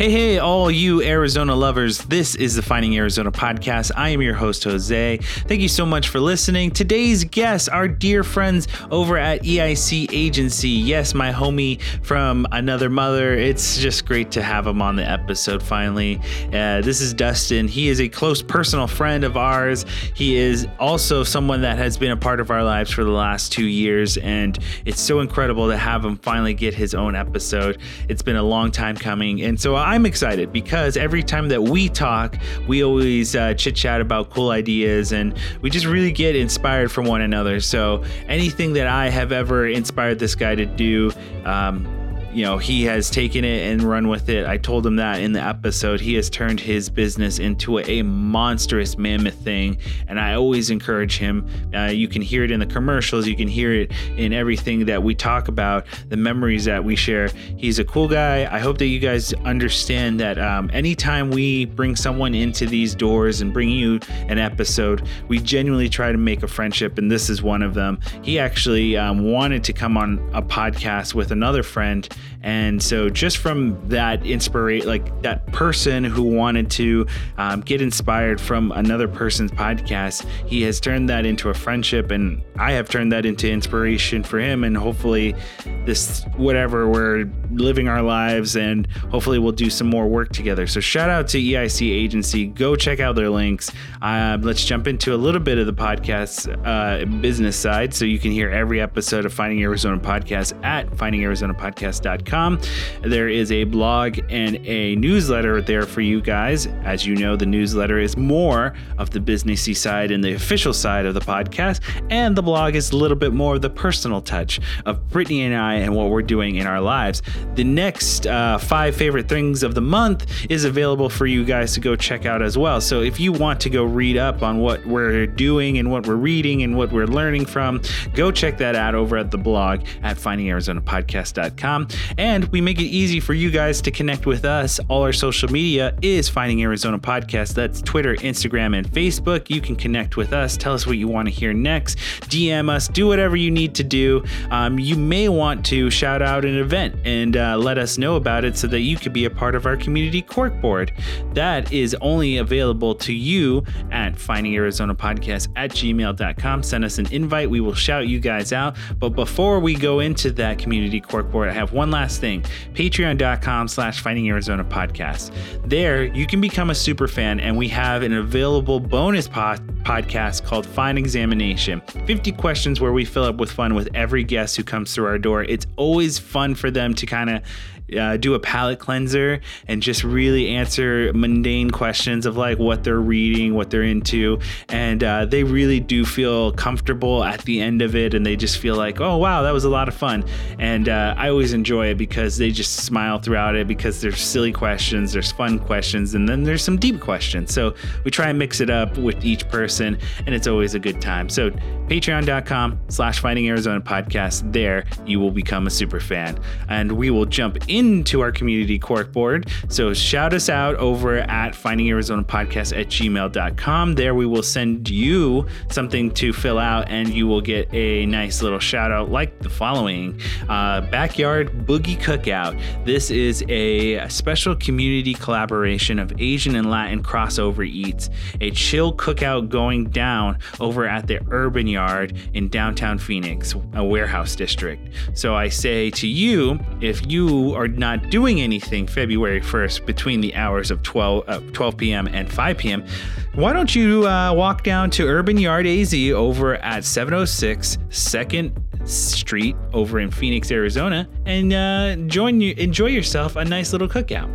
Hey, hey, all you Arizona lovers. This is the Finding Arizona podcast. I am your host, Jose. Thank you so much for listening. Today's guests are dear friends over at EIC Agency. Yes, my homie from another mother. It's just great to have him on the episode finally. Uh, this is Dustin. He is a close personal friend of ours. He is also someone that has been a part of our lives for the last two years, and it's so incredible to have him finally get his own episode. It's been a long time coming, and so I'm excited because every time that we talk, we always uh, chit chat about cool ideas and we just really get inspired from one another. So anything that I have ever inspired this guy to do, um, you know, he has taken it and run with it. I told him that in the episode. He has turned his business into a monstrous mammoth thing, and I always encourage him. Uh, you can hear it in the commercials, you can hear it in everything that we talk about, the memories that we share. He's a cool guy. I hope that you guys understand that um, anytime we bring someone into these doors and bring you an episode, we genuinely try to make a friendship, and this is one of them. He actually um, wanted to come on a podcast with another friend and so just from that inspiration, like that person who wanted to um, get inspired from another person's podcast, he has turned that into a friendship, and I have turned that into inspiration for him. And hopefully, this whatever we're living our lives, and hopefully we'll do some more work together. So shout out to EIC Agency. Go check out their links. Uh, let's jump into a little bit of the podcast uh, business side, so you can hear every episode of Finding Arizona podcast at findingarizonapodcast.com there is a blog and a newsletter there for you guys. As you know, the newsletter is more of the businessy side and the official side of the podcast, and the blog is a little bit more of the personal touch of Brittany and I and what we're doing in our lives. The next uh, five favorite things of the month is available for you guys to go check out as well. So if you want to go read up on what we're doing and what we're reading and what we're learning from, go check that out over at the blog at findingarizonapodcast.com. And we make it easy for you guys to connect with us. All our social media is Finding Arizona Podcast. That's Twitter, Instagram, and Facebook. You can connect with us. Tell us what you want to hear next. DM us. Do whatever you need to do. Um, you may want to shout out an event and uh, let us know about it so that you could be a part of our community corkboard. That is only available to you at Finding Arizona Podcast at gmail.com. Send us an invite. We will shout you guys out. But before we go into that community corkboard, I have one last thing patreon.com slash finding arizona podcast. There you can become a super fan and we have an available bonus pod- podcast called fine examination. 50 questions where we fill up with fun with every guest who comes through our door. It's always fun for them to kind of uh, do a palate cleanser and just really answer mundane questions of like what they're reading, what they're into. And uh, they really do feel comfortable at the end of it. And they just feel like, oh, wow, that was a lot of fun. And uh, I always enjoy it because they just smile throughout it because there's silly questions, there's fun questions, and then there's some deep questions. So we try and mix it up with each person, and it's always a good time. So patreon.com slash finding Arizona podcast. There you will become a super fan. And we will jump in into our community corkboard. So shout us out over at Finding Arizona Podcast at gmail.com. There we will send you something to fill out and you will get a nice little shout out like the following uh, Backyard Boogie Cookout. This is a special community collaboration of Asian and Latin crossover eats, a chill cookout going down over at the Urban Yard in downtown Phoenix, a warehouse district. So I say to you, if you are not doing anything February 1st between the hours of 12, uh, 12 p.m. and 5 p.m., why don't you uh, walk down to Urban Yard AZ over at 706 2nd Street over in Phoenix, Arizona, and uh, join you, enjoy yourself a nice little cookout.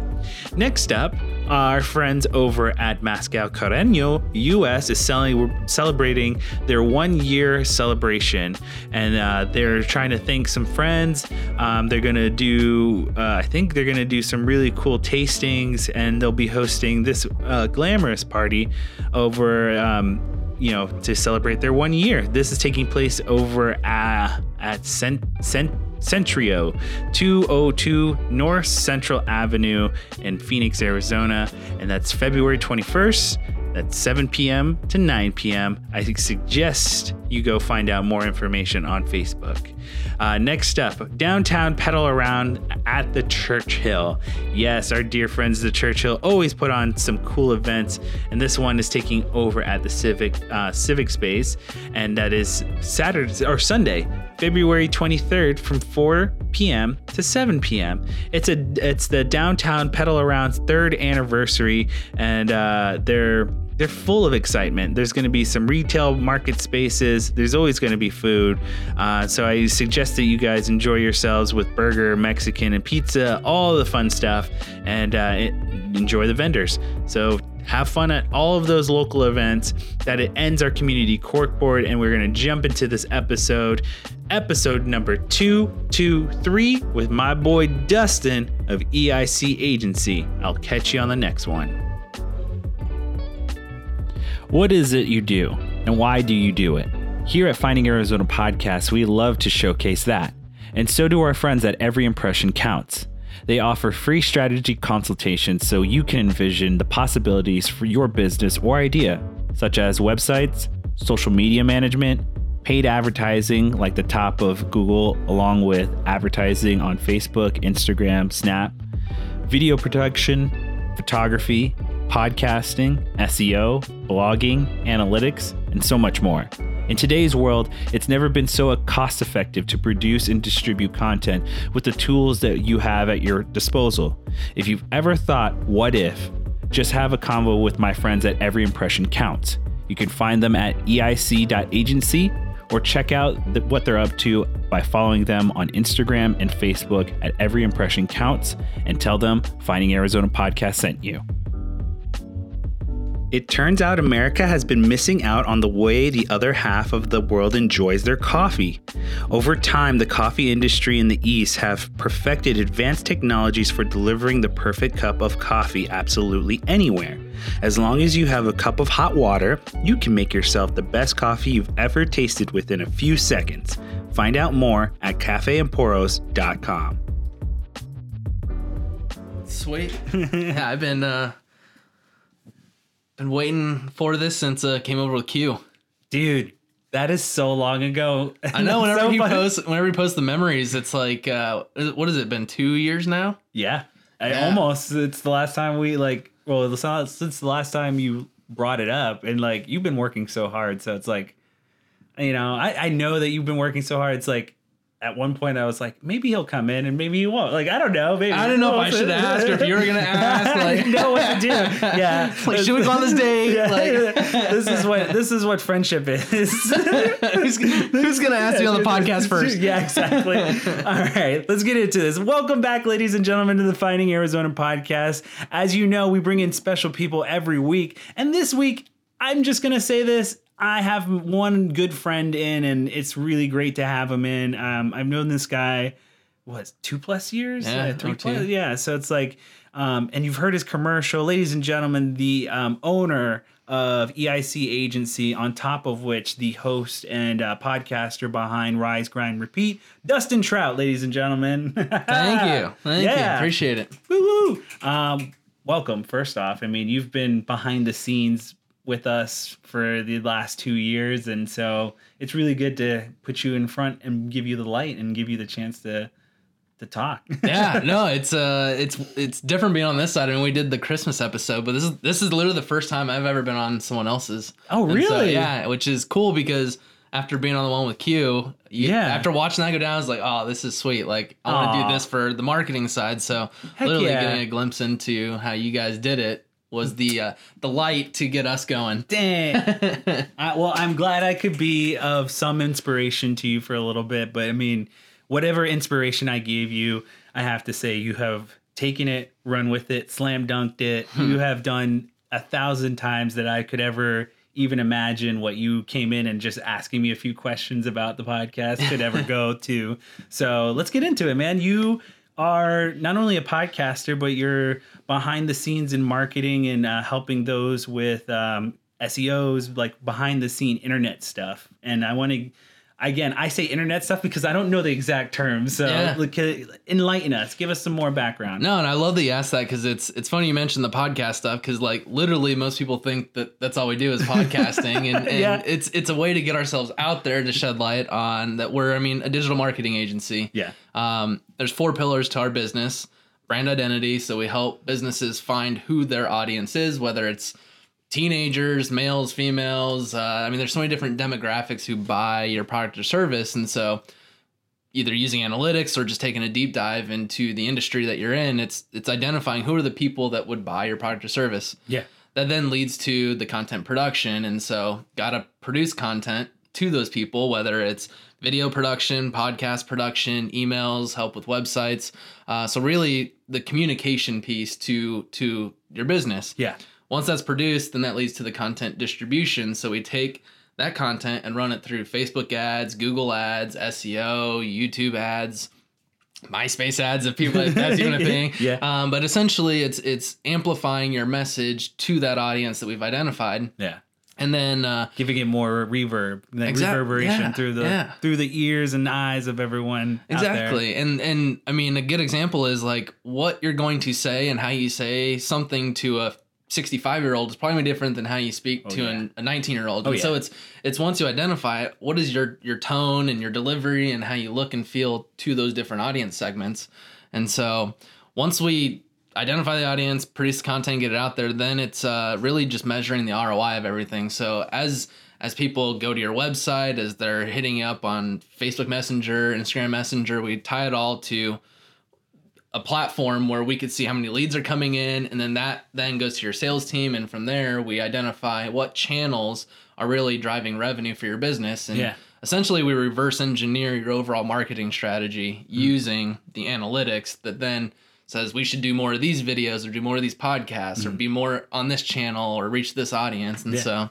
Next up, our friends over at Mezcal Carreño US is selling, celebrating their one year celebration, and uh, they're trying to thank some friends. Um, they're gonna do, uh, I think they're gonna do some really cool tastings, and they'll be hosting this uh, glamorous party over. Um, you know, to celebrate their one year. This is taking place over at, at Cent, Cent, Centrio, 202 North Central Avenue in Phoenix, Arizona. And that's February 21st. That's 7 p.m. to 9 p.m. I suggest you go find out more information on Facebook. Uh, next up, downtown pedal around at the Churchill. Yes, our dear friends, the Churchill, always put on some cool events, and this one is taking over at the Civic uh, Civic Space, and that is Saturday or Sunday, February 23rd from 4 p.m. to 7 p.m. It's a it's the downtown pedal around third anniversary, and uh, they're they're full of excitement. There's going to be some retail market spaces. There's always going to be food. Uh, so I suggest that you guys enjoy yourselves with burger, Mexican, and pizza, all the fun stuff, and uh, enjoy the vendors. So have fun at all of those local events. That it ends our community corkboard, and we're going to jump into this episode, episode number two, two, three, with my boy Dustin of EIC Agency. I'll catch you on the next one. What is it you do, and why do you do it? Here at Finding Arizona Podcast, we love to showcase that, and so do our friends at Every Impression Counts. They offer free strategy consultations so you can envision the possibilities for your business or idea, such as websites, social media management, paid advertising like the top of Google, along with advertising on Facebook, Instagram, Snap, video production, photography, podcasting, SEO, blogging, analytics, and so much more. In today's world, it's never been so cost effective to produce and distribute content with the tools that you have at your disposal. If you've ever thought, what if? Just have a convo with my friends at Every Impression Counts. You can find them at eic.agency or check out the, what they're up to by following them on Instagram and Facebook at Every Impression Counts and tell them Finding Arizona Podcast sent you. It turns out America has been missing out on the way the other half of the world enjoys their coffee. Over time, the coffee industry in the East have perfected advanced technologies for delivering the perfect cup of coffee absolutely anywhere. As long as you have a cup of hot water, you can make yourself the best coffee you've ever tasted within a few seconds. Find out more at cafeemporos.com. Sweet. yeah, I've been uh been waiting for this since uh came over with Q. Dude, that is so long ago. I know whenever so he posts whenever he posts the memories, it's like uh what has it been, two years now? Yeah. I, yeah. almost. It's the last time we like well since the last time you brought it up and like you've been working so hard, so it's like you know, I, I know that you've been working so hard. It's like at one point I was like, maybe he'll come in and maybe he won't. Like I don't know. Maybe I don't know if I should ask or if you were gonna ask. Like know what to do. Yeah. like should we go on this date? Yeah. Like this is what this is what friendship is. who's, who's, gonna ask me on the podcast first? Yeah, exactly. All right, let's get into this. Welcome back, ladies and gentlemen, to the Finding Arizona podcast. As you know, we bring in special people every week, and this week I'm just gonna say this I have one good friend in, and it's really great to have him in. Um, I've known this guy, what, two plus years? Yeah, uh, three plus. Yeah. So it's like, um, and you've heard his commercial, ladies and gentlemen, the um, owner of EIC Agency, on top of which the host and uh, podcaster behind Rise, Grind, Repeat, Dustin Trout, ladies and gentlemen. Thank you. Thank yeah. you. Appreciate it. Woo woo. Um, welcome, first off. I mean, you've been behind the scenes with us for the last two years, and so it's really good to put you in front and give you the light and give you the chance to to talk. yeah, no, it's uh, it's it's different being on this side. I mean, we did the Christmas episode, but this is this is literally the first time I've ever been on someone else's. Oh, really? So, yeah, which is cool because after being on the one with Q, you, yeah, after watching that go down, I was like, oh, this is sweet. Like, I want to do this for the marketing side. So, Heck literally yeah. getting a glimpse into how you guys did it was the uh, the light to get us going. Dang. I, well, I'm glad I could be of some inspiration to you for a little bit, but I mean, whatever inspiration I gave you, I have to say you have taken it, run with it, slam dunked it. Hmm. You have done a thousand times that I could ever even imagine what you came in and just asking me a few questions about the podcast could ever go to. So let's get into it, man. You are not only a podcaster, but you're behind the scenes in marketing and uh, helping those with um, SEOs, like behind the scene internet stuff. And I want to again, I say internet stuff because I don't know the exact terms. So yeah. like, enlighten us, give us some more background. No, and I love that you asked that because it's it's funny you mentioned the podcast stuff because like literally most people think that that's all we do is podcasting, and, and yeah. it's it's a way to get ourselves out there to shed light on that we're I mean a digital marketing agency. Yeah. Um, there's four pillars to our business: brand identity. So we help businesses find who their audience is, whether it's teenagers, males, females. Uh, I mean, there's so many different demographics who buy your product or service, and so either using analytics or just taking a deep dive into the industry that you're in, it's it's identifying who are the people that would buy your product or service. Yeah. That then leads to the content production, and so gotta produce content to those people, whether it's video production, podcast production, emails, help with websites. Uh, so really, the communication piece to to your business. Yeah. Once that's produced, then that leads to the content distribution. So we take that content and run it through Facebook ads, Google ads, SEO, YouTube ads, MySpace ads if people that's even a thing. yeah. Um, but essentially, it's it's amplifying your message to that audience that we've identified. Yeah. And then uh, giving it more reverb, exact, reverberation yeah, through the yeah. through the ears and eyes of everyone. Exactly. And and I mean a good example is like what you're going to say and how you say something to a 65 year old is probably different than how you speak oh, to yeah. an, a 19 year old. Oh. So it's it's once you identify it, what is your your tone and your delivery and how you look and feel to those different audience segments. And so once we identify the audience, produce content, get it out there, then it's uh, really just measuring the ROI of everything. So as as people go to your website, as they're hitting up on Facebook Messenger, Instagram Messenger, we tie it all to a platform where we could see how many leads are coming in and then that then goes to your sales team and from there we identify what channels are really driving revenue for your business and yeah. essentially we reverse engineer your overall marketing strategy mm. using the analytics that then says we should do more of these videos or do more of these podcasts mm. or be more on this channel or reach this audience and yeah. so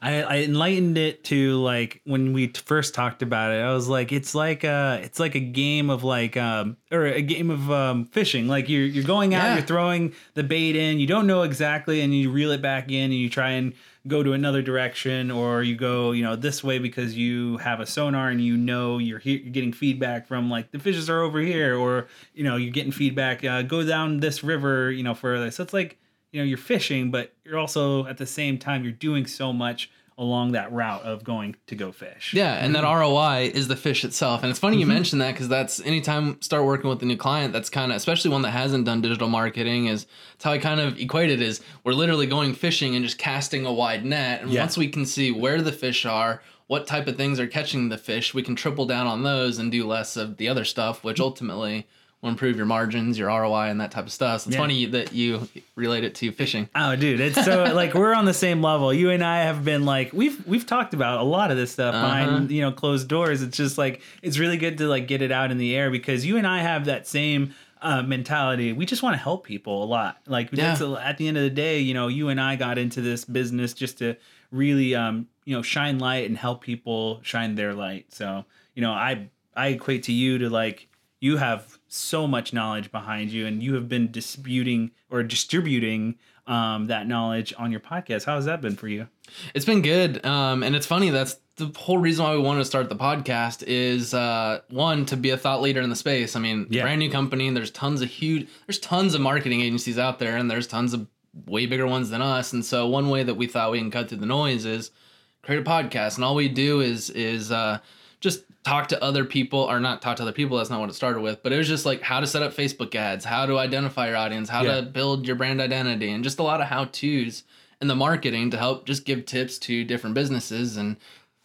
I, I enlightened it to like when we first talked about it. I was like, it's like a it's like a game of like um or a game of um fishing. Like you're you're going out, yeah. you're throwing the bait in, you don't know exactly, and you reel it back in, and you try and go to another direction, or you go you know this way because you have a sonar and you know you're here, you're getting feedback from like the fishes are over here, or you know you're getting feedback uh, go down this river, you know further. So it's like you know you're fishing but you're also at the same time you're doing so much along that route of going to go fish. Yeah and that roi is the fish itself. And it's funny you mm-hmm. mentioned that because that's anytime start working with a new client that's kind of especially one that hasn't done digital marketing is it's how i kind of equate it is we're literally going fishing and just casting a wide net. And yeah. once we can see where the fish are what type of things are catching the fish we can triple down on those and do less of the other stuff which ultimately will improve your margins, your ROI, and that type of stuff. So it's yeah. funny that you relate it to fishing. Oh, dude, it's so like we're on the same level. You and I have been like we've we've talked about a lot of this stuff uh-huh. behind you know closed doors. It's just like it's really good to like get it out in the air because you and I have that same. Uh, mentality. We just want to help people a lot. Like yeah. at the end of the day, you know, you and I got into this business just to really, um, you know, shine light and help people shine their light. So, you know, I I equate to you to like you have so much knowledge behind you and you have been disputing or distributing um, that knowledge on your podcast. How has that been for you? It's been good. Um, and it's funny that's the whole reason why we wanted to start the podcast is uh, one to be a thought leader in the space. I mean yeah. brand new company and there's tons of huge there's tons of marketing agencies out there and there's tons of way bigger ones than us. And so one way that we thought we can cut through the noise is create a podcast. And all we do is is uh, just talk to other people or not talk to other people that's not what it started with but it was just like how to set up facebook ads how to identify your audience how yeah. to build your brand identity and just a lot of how to's in the marketing to help just give tips to different businesses and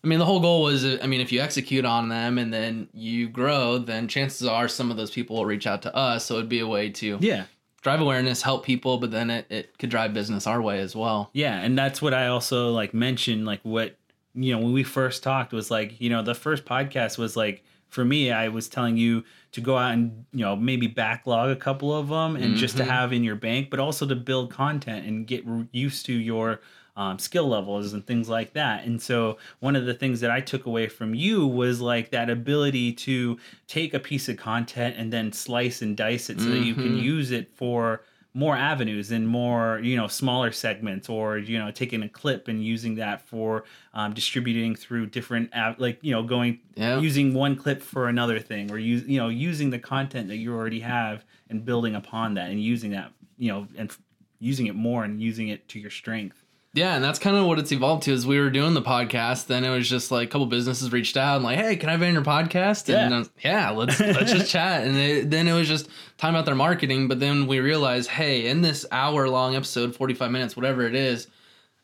i mean the whole goal was i mean if you execute on them and then you grow then chances are some of those people will reach out to us so it'd be a way to yeah drive awareness help people but then it, it could drive business our way as well yeah and that's what i also like mentioned like what you know when we first talked was like you know the first podcast was like for me i was telling you to go out and you know maybe backlog a couple of them and mm-hmm. just to mm-hmm. have in your bank but also to build content and get used to your um, skill levels and things like that and so one of the things that i took away from you was like that ability to take a piece of content and then slice and dice it so mm-hmm. that you can mm-hmm. use it for more avenues and more you know smaller segments or you know taking a clip and using that for um, distributing through different av- like you know going yeah. using one clip for another thing or use you know using the content that you already have and building upon that and using that you know and f- using it more and using it to your strength yeah, and that's kind of what it's evolved to. Is we were doing the podcast, then it was just like a couple businesses reached out and like, "Hey, can I be on your podcast?" And yeah, was, yeah let's let's just chat. And it, then it was just time about their marketing. But then we realized, hey, in this hour long episode, forty five minutes, whatever it is,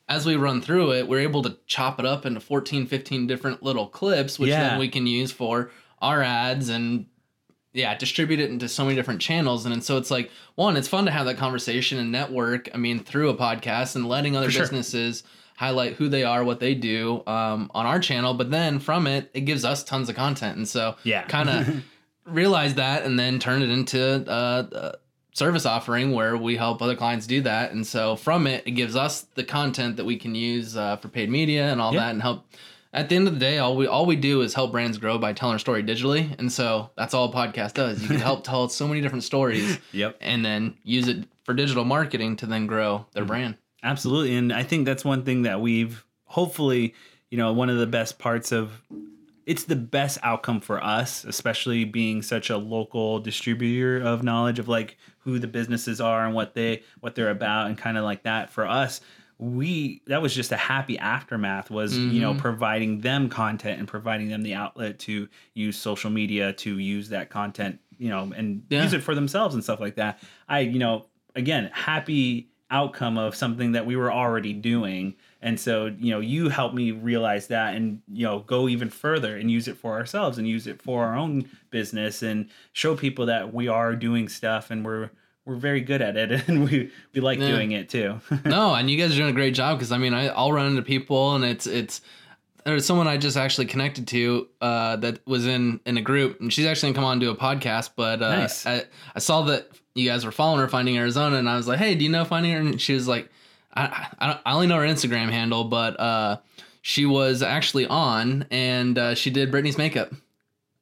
as we run through it, we're able to chop it up into 14, 15 different little clips, which yeah. then we can use for our ads and yeah, distribute it into so many different channels. And, and so it's like, one, it's fun to have that conversation and network, I mean, through a podcast and letting other For businesses highlight who they are, what they do um, on our channel. But then from it, it gives us tons of content. And so, yeah, kind of realize that and then turn it into uh, a service offering where we help other clients do that. And so from it, it gives us the content that we can use uh, for paid media and all that and help at the end of the day, all we all we do is help brands grow by telling a story digitally, and so that's all a podcast does. You can help tell so many different stories. yep. And then use it for digital marketing to then grow their mm-hmm. brand. Absolutely, and I think that's one thing that we've hopefully, you know, one of the best parts of. It's the best outcome for us, especially being such a local distributor of knowledge of like who the businesses are and what they what they're about and kind of like that for us we that was just a happy aftermath was mm-hmm. you know mm-hmm. providing them content and providing them the outlet to use social media to use that content you know and yeah. use it for themselves and stuff like that i you know again happy outcome of something that we were already doing and so you know you helped me realize that and you know go even further and use it for ourselves and use it for our own business and show people that we are doing stuff and we're we're very good at it and we we like yeah. doing it too. no, and you guys are doing a great job because I mean I, I'll run into people and it's it's there's someone I just actually connected to uh, that was in in a group and she's actually gonna come on and do a podcast. But uh, nice. I, I saw that you guys were following her Finding Arizona and I was like, hey, do you know Finding her? And she was like, I I, I only know her Instagram handle, but uh, she was actually on and uh, she did Brittany's makeup.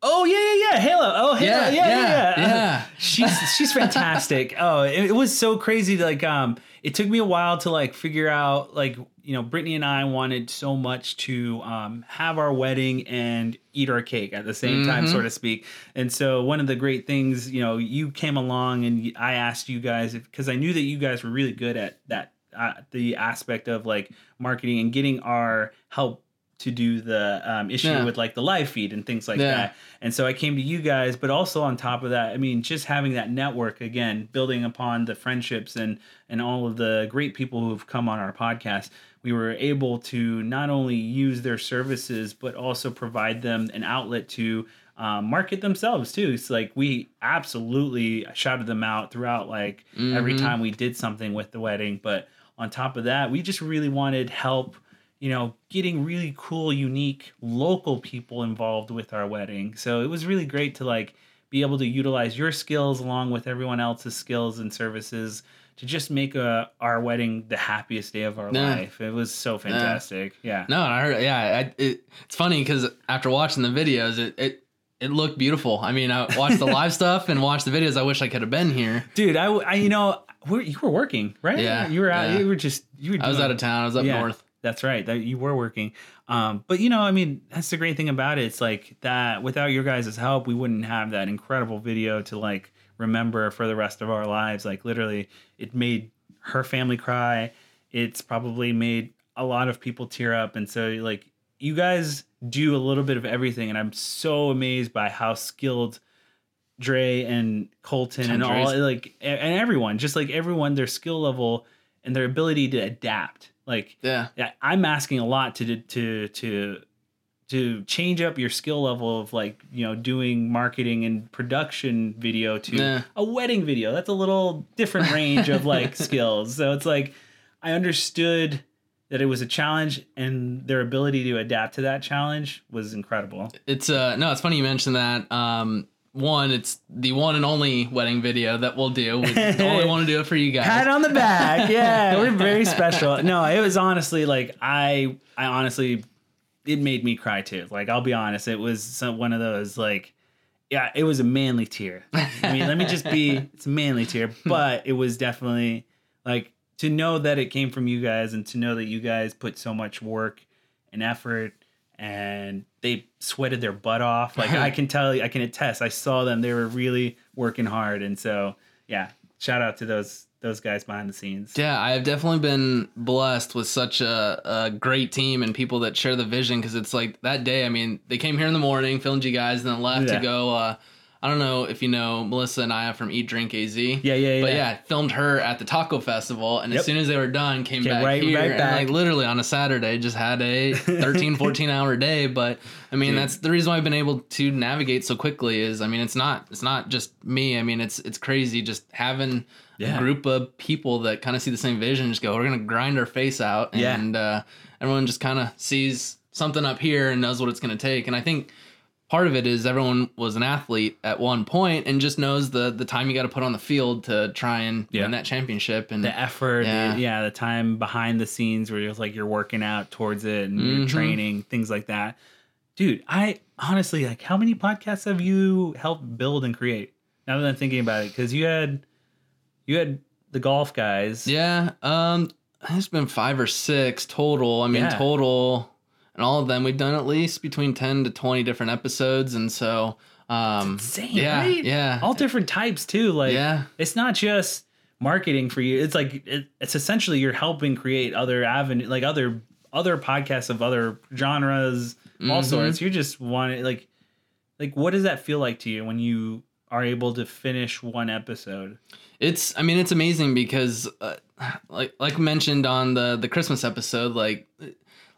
Oh yeah, yeah, yeah. Halo. Oh, Halo. Yeah, yeah, yeah. yeah. yeah. she's she's fantastic. oh, it, it, was so crazy. Like, um, it took me a while to like figure out, like, you know, Brittany and I wanted so much to um have our wedding and eat our cake at the same mm-hmm. time, so to speak. And so one of the great things, you know, you came along and I asked you guys because I knew that you guys were really good at that, uh, the aspect of like marketing and getting our help to do the um, issue yeah. with like the live feed and things like yeah. that. And so I came to you guys, but also on top of that, I mean, just having that network again, building upon the friendships and and all of the great people who've come on our podcast, we were able to not only use their services but also provide them an outlet to um, market themselves too. It's like we absolutely shouted them out throughout, like mm-hmm. every time we did something with the wedding. But on top of that, we just really wanted help you know, getting really cool, unique local people involved with our wedding. So it was really great to like be able to utilize your skills along with everyone else's skills and services to just make a, uh, our wedding the happiest day of our life. It was so fantastic. Yeah. No, I heard. Yeah, I, it, it's funny because after watching the videos, it, it it looked beautiful. I mean, I watched the live stuff and watched the videos. I wish I could have been here, dude. I, I you know, we you were working, right? Yeah, you were out. Yeah. You were just you were. Doing, I was out of town. I was up yeah. north. That's right. That you were working. Um, but you know, I mean, that's the great thing about it. It's like that without your guys' help, we wouldn't have that incredible video to like remember for the rest of our lives. Like literally, it made her family cry. It's probably made a lot of people tear up. And so like you guys do a little bit of everything, and I'm so amazed by how skilled Dre and Colton and all like and everyone, just like everyone, their skill level and their ability to adapt like, yeah, I'm asking a lot to to to to change up your skill level of like you know doing marketing and production video to nah. a wedding video. That's a little different range of like skills. So it's like I understood that it was a challenge and their ability to adapt to that challenge was incredible. It's uh no, it's funny you mentioned that. Um one, it's the one and only wedding video that we'll do. We only want to do it for you guys. Pat on the back. Yeah, we're very special. No, it was honestly like I I honestly it made me cry too. Like I'll be honest, it was some, one of those like yeah, it was a manly tear. I mean, let me just be it's a manly tear, but it was definitely like to know that it came from you guys and to know that you guys put so much work and effort and they sweated their butt off. Like I can tell, I can attest. I saw them; they were really working hard, and so yeah, shout out to those those guys behind the scenes. Yeah, I have definitely been blessed with such a, a great team and people that share the vision because it's like that day. I mean, they came here in the morning, filmed you guys, and then left yeah. to go. Uh, I don't know if you know Melissa and I from Eat Drink AZ. Yeah, yeah, yeah. But yeah, filmed her at the taco festival, and yep. as soon as they were done, came, came back right, here, right back. and like literally on a Saturday, just had a 13, 14 hour day. But I mean, Dude. that's the reason why I've been able to navigate so quickly. Is I mean, it's not it's not just me. I mean, it's it's crazy just having yeah. a group of people that kind of see the same vision. Just go, we're gonna grind our face out, and yeah. uh, everyone just kind of sees something up here and knows what it's gonna take. And I think part of it is everyone was an athlete at one point and just knows the the time you got to put on the field to try and yeah. win that championship and the effort yeah. The, yeah the time behind the scenes where you're like you're working out towards it and mm-hmm. you're training things like that dude i honestly like how many podcasts have you helped build and create now that i'm thinking about it because you had you had the golf guys yeah um it's been five or six total i mean yeah. total and all of them we've done at least between 10 to 20 different episodes and so um insane yeah right? yeah. All different types too like yeah. it's not just marketing for you. It's like it, it's essentially you're helping create other avenue like other other podcasts of other genres mm-hmm. all sorts. You're just wanting like like what does that feel like to you when you are able to finish one episode? It's i mean it's amazing because uh, like like mentioned on the the christmas episode like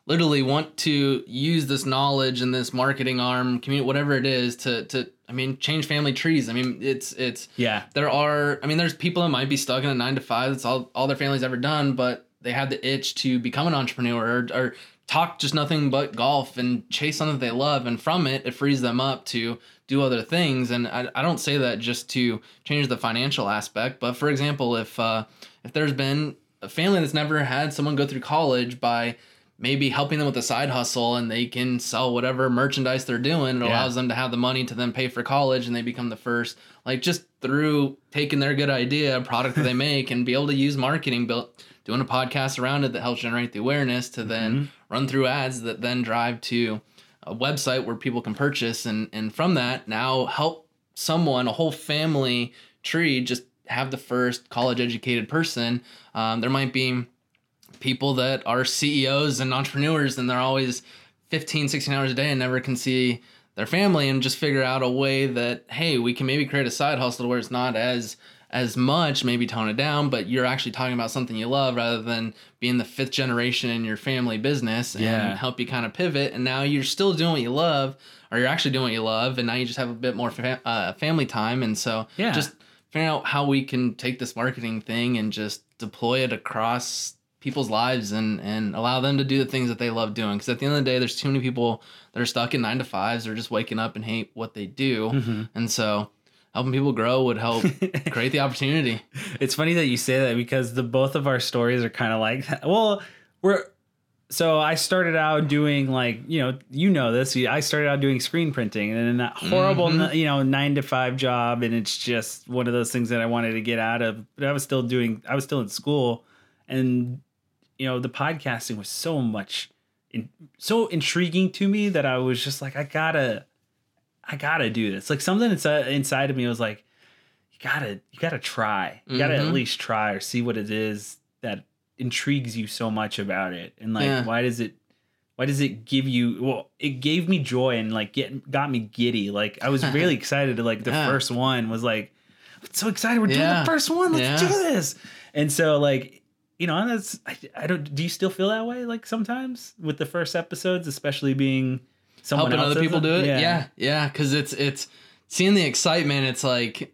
literally want to use this knowledge and this marketing arm, community, whatever it is, to to I mean, change family trees. I mean, it's it's yeah. There are I mean, there's people that might be stuck in a nine to five. That's all all their family's ever done, but they have the itch to become an entrepreneur or, or talk just nothing but golf and chase something that they love, and from it, it frees them up to do other things. And I, I don't say that just to change the financial aspect, but for example, if uh, if there's been a family that's never had someone go through college by maybe helping them with a side hustle and they can sell whatever merchandise they're doing. It yeah. allows them to have the money to then pay for college and they become the first, like just through taking their good idea, product that they make and be able to use marketing, built doing a podcast around it that helps generate the awareness to then mm-hmm. run through ads that then drive to a website where people can purchase and and from that now help someone, a whole family tree just have the first college educated person. Um, there might be people that are CEOs and entrepreneurs and they're always 15, 16 hours a day and never can see their family and just figure out a way that, hey, we can maybe create a side hustle where it's not as as much, maybe tone it down, but you're actually talking about something you love rather than being the fifth generation in your family business and yeah. help you kind of pivot. And now you're still doing what you love, or you're actually doing what you love, and now you just have a bit more fa- uh, family time. And so, yeah. just figuring out how we can take this marketing thing and just deploy it across people's lives and and allow them to do the things that they love doing because at the end of the day there's too many people that are stuck in nine to fives or just waking up and hate what they do mm-hmm. and so helping people grow would help create the opportunity it's funny that you say that because the both of our stories are kind of like that. well we're so I started out doing like you know you know this I started out doing screen printing and then that horrible mm-hmm. you know nine to five job and it's just one of those things that I wanted to get out of but I was still doing I was still in school and you know, the podcasting was so much, in, so intriguing to me that I was just like, I gotta, I gotta do this. Like something inside inside of me was like, you gotta, you gotta try. You gotta mm-hmm. at least try or see what it is that intrigues you so much about it, and like, yeah. why does it why does it give you well it gave me joy and like get got me giddy like i was really excited to like the yeah. first one was like I'm so excited we're doing the first one let's do this and so like you know, that's I, I, don't. Do you still feel that way? Like sometimes with the first episodes, especially being someone helping other people do it. Yeah, yeah, because yeah, it's it's seeing the excitement. It's like.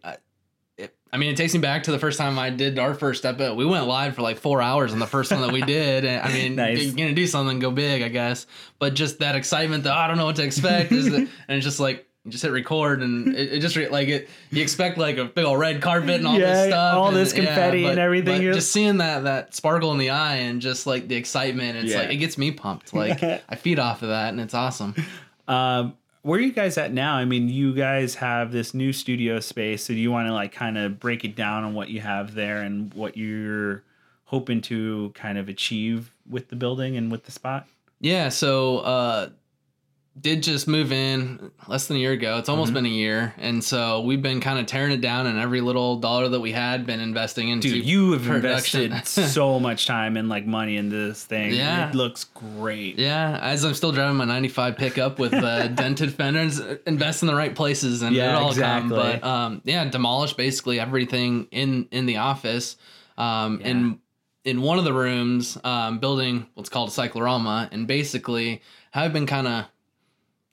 It, I mean, it takes me back to the first time I did our first episode. We went live for like four hours on the first one that we did. And I mean, nice. you're gonna do something, go big, I guess. But just that excitement that oh, I don't know what to expect, is and it's just like you just hit record and it, it just re- like it you expect like a big old red carpet and all yeah, this stuff all and, this confetti yeah, but, and everything just seeing that that sparkle in the eye and just like the excitement it's yeah. like it gets me pumped like i feed off of that and it's awesome um where are you guys at now? I mean, you guys have this new studio space, so do you want to like kind of break it down on what you have there and what you're hoping to kind of achieve with the building and with the spot? Yeah, so uh did just move in less than a year ago. It's almost mm-hmm. been a year, and so we've been kind of tearing it down, and every little dollar that we had been investing into. Dude, you have production. invested so much time and like money into this thing. Yeah, it looks great. Yeah, as I'm still driving my '95 pickup with uh, dented fenders, invest in the right places, and yeah, it all exactly. come. But um, yeah, demolished basically everything in in the office. Um, yeah. in in one of the rooms, um, building what's called a cyclorama, and basically I've been kind of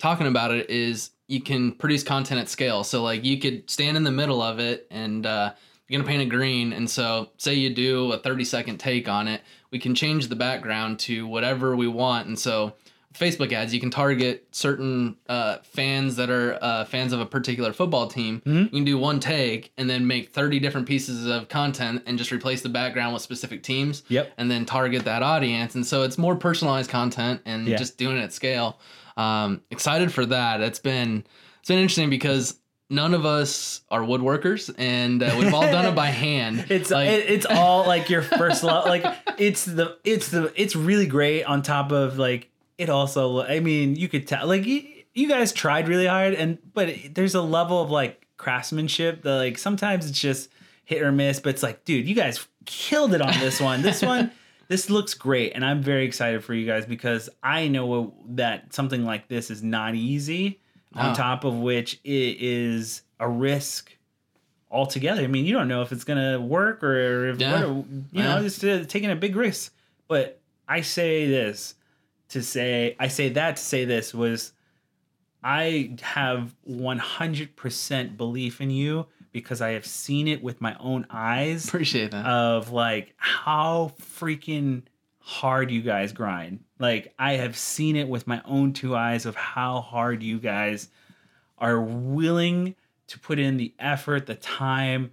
talking about it is you can produce content at scale. So like you could stand in the middle of it and uh, you're gonna paint it green. And so say you do a 30 second take on it, we can change the background to whatever we want. And so Facebook ads, you can target certain uh, fans that are uh, fans of a particular football team. Mm-hmm. You can do one take and then make 30 different pieces of content and just replace the background with specific teams. Yep. And then target that audience. And so it's more personalized content and yeah. just doing it at scale. Um, excited for that. It's been it's been interesting because none of us are woodworkers and uh, we've all done it by hand it's like, it, it's all like your first love like it's the it's the it's really great on top of like it also i mean you could tell like you, you guys tried really hard and but there's a level of like craftsmanship that like sometimes it's just hit or miss but it's like dude you guys killed it on this one this one this looks great and i'm very excited for you guys because i know that something like this is not easy on top of which it is a risk altogether. I mean you don't know if it's gonna work or if yeah. you know just uh, taking a big risk. But i say this to say i say that to say this was i have 100% belief in you because I have seen it with my own eyes. Appreciate that. Of like how freaking hard you guys grind. Like I have seen it with my own two eyes of how hard you guys are willing to put in the effort, the time,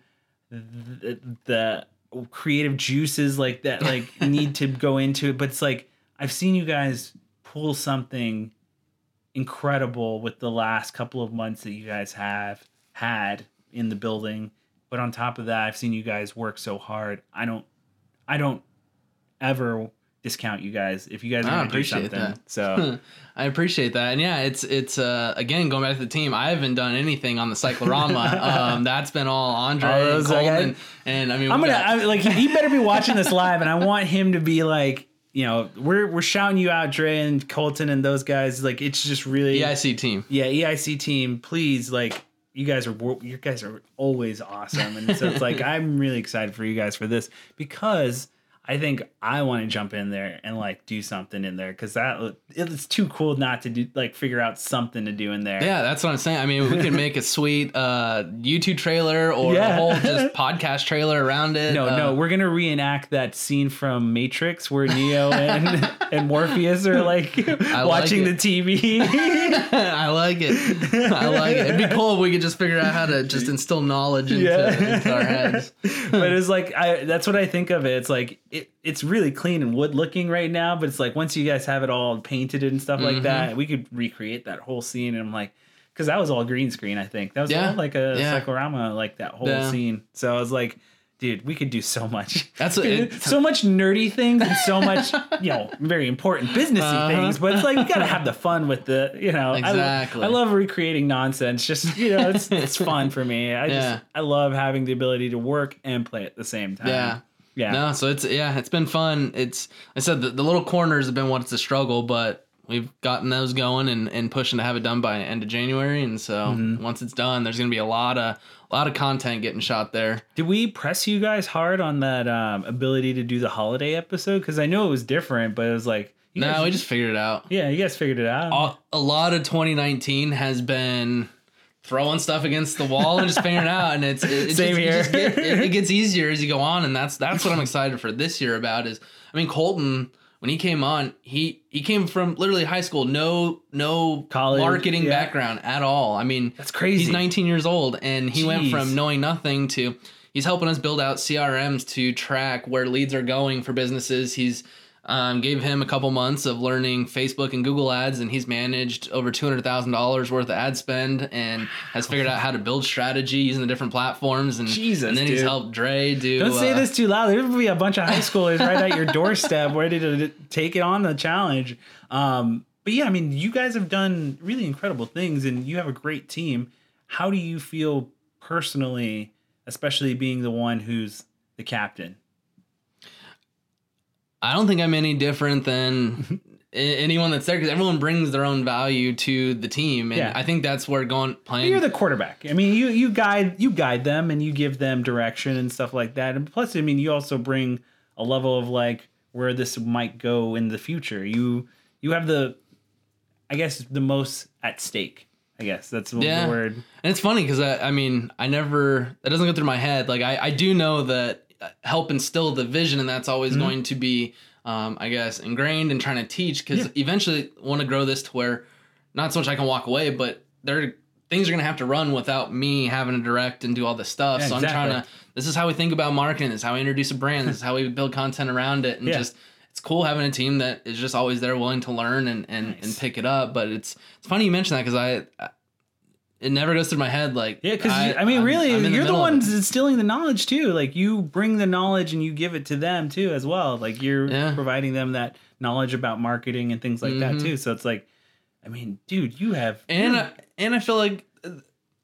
the, the creative juices like that like need to go into it. But it's like I've seen you guys pull something incredible with the last couple of months that you guys have had in the building. But on top of that, I've seen you guys work so hard. I don't, I don't ever discount you guys if you guys are do something. That. So I appreciate that. And yeah, it's it's uh again going back to the team, I haven't done anything on the cyclorama. um that's been all Andre oh, and Colton. and I mean I'm gonna got... I, like he better be watching this live and I want him to be like you know, we're we're shouting you out, Dre and Colton and those guys. Like it's just really EIC team. Yeah, EIC team. Please, like you guys are you guys are always awesome, and so it's like I'm really excited for you guys for this because I think I want to jump in there and like do something in there because that it's too cool not to do like figure out something to do in there. Yeah, that's what I'm saying. I mean, we can make a sweet uh, YouTube trailer or yeah. a whole just podcast trailer around it. No, uh, no, we're gonna reenact that scene from Matrix where Neo and and Morpheus are like watching like the TV. I like it. I like it. It'd be cool if we could just figure out how to just instill knowledge into, yeah. into our heads. but it's like I that's what I think of it. It's like it, it's really clean and wood looking right now, but it's like once you guys have it all painted and stuff mm-hmm. like that, we could recreate that whole scene. And I'm like, because that was all green screen, I think that was yeah. all like a yeah. cyclorama, like that whole yeah. scene. So I was like, dude, we could do so much. That's what it, so much nerdy things and so much, you know, very important businessy uh-huh. things. But it's like we gotta have the fun with the, you know, exactly. I, I love recreating nonsense. Just you know, it's it's fun for me. I yeah. just I love having the ability to work and play at the same time. Yeah. Yeah. No, so it's yeah, it's been fun. It's I said the, the little corners have been what's a struggle, but we've gotten those going and, and pushing to have it done by end of January. And so mm-hmm. once it's done, there's gonna be a lot of a lot of content getting shot there. Did we press you guys hard on that um, ability to do the holiday episode? Because I know it was different, but it was like no, guys, we just figured it out. Yeah, you guys figured it out. A, a lot of 2019 has been throwing stuff against the wall and just figuring it out. And it's it, it same just, here. Get, it, it, gets easier as you go on, and that's that's what I'm excited for this year about. Is I mean Colton when he came on, he he came from literally high school, no no College, marketing yeah. background at all. I mean that's crazy. He's 19 years old, and he Jeez. went from knowing nothing to he's helping us build out CRMs to track where leads are going for businesses. He's Um, gave him a couple months of learning Facebook and Google ads, and he's managed over two hundred thousand dollars worth of ad spend, and has figured out how to build strategy using the different platforms. And Jesus, and then dude. he's helped Dre do. Don't say uh, this too loud. There'll be a bunch of high schoolers right at your doorstep ready to take it on the challenge. Um, but yeah, I mean, you guys have done really incredible things, and you have a great team. How do you feel personally, especially being the one who's the captain? I don't think I'm any different than mm-hmm. anyone that's there because everyone brings their own value to the team, and Yeah. I think that's where going playing. You're the quarterback. I mean, you you guide you guide them and you give them direction and stuff like that. And plus, I mean, you also bring a level of like where this might go in the future. You you have the, I guess, the most at stake. I guess that's the Yeah. word. And it's funny because I, I mean, I never, that doesn't go through my head. Like, I, I do know that help instill the vision, and that's always Mm-hmm. going to be, um, I guess, ingrained and trying to teach because Yeah. eventually want to grow this to where not so much I can walk away, but there things are going to have to run without me having to direct and do all this stuff. Yeah, so I'm trying to, this is how we think about marketing, this is how we introduce a brand, this is how we build content around it. And Yeah. just, it's cool having a team that is just always there willing to learn and, and, Nice. and pick it up. But it's, it's funny you mention that because I, it never goes through my head like Yeah, because I, mean, I'm- really, I'm you're the, ones instilling the knowledge too. Like you bring the knowledge and you give it to them too as well. Like you're Yeah. providing them that knowledge about marketing and things like that Mhm. too. So it's like, I mean, dude, you have and I, and I feel like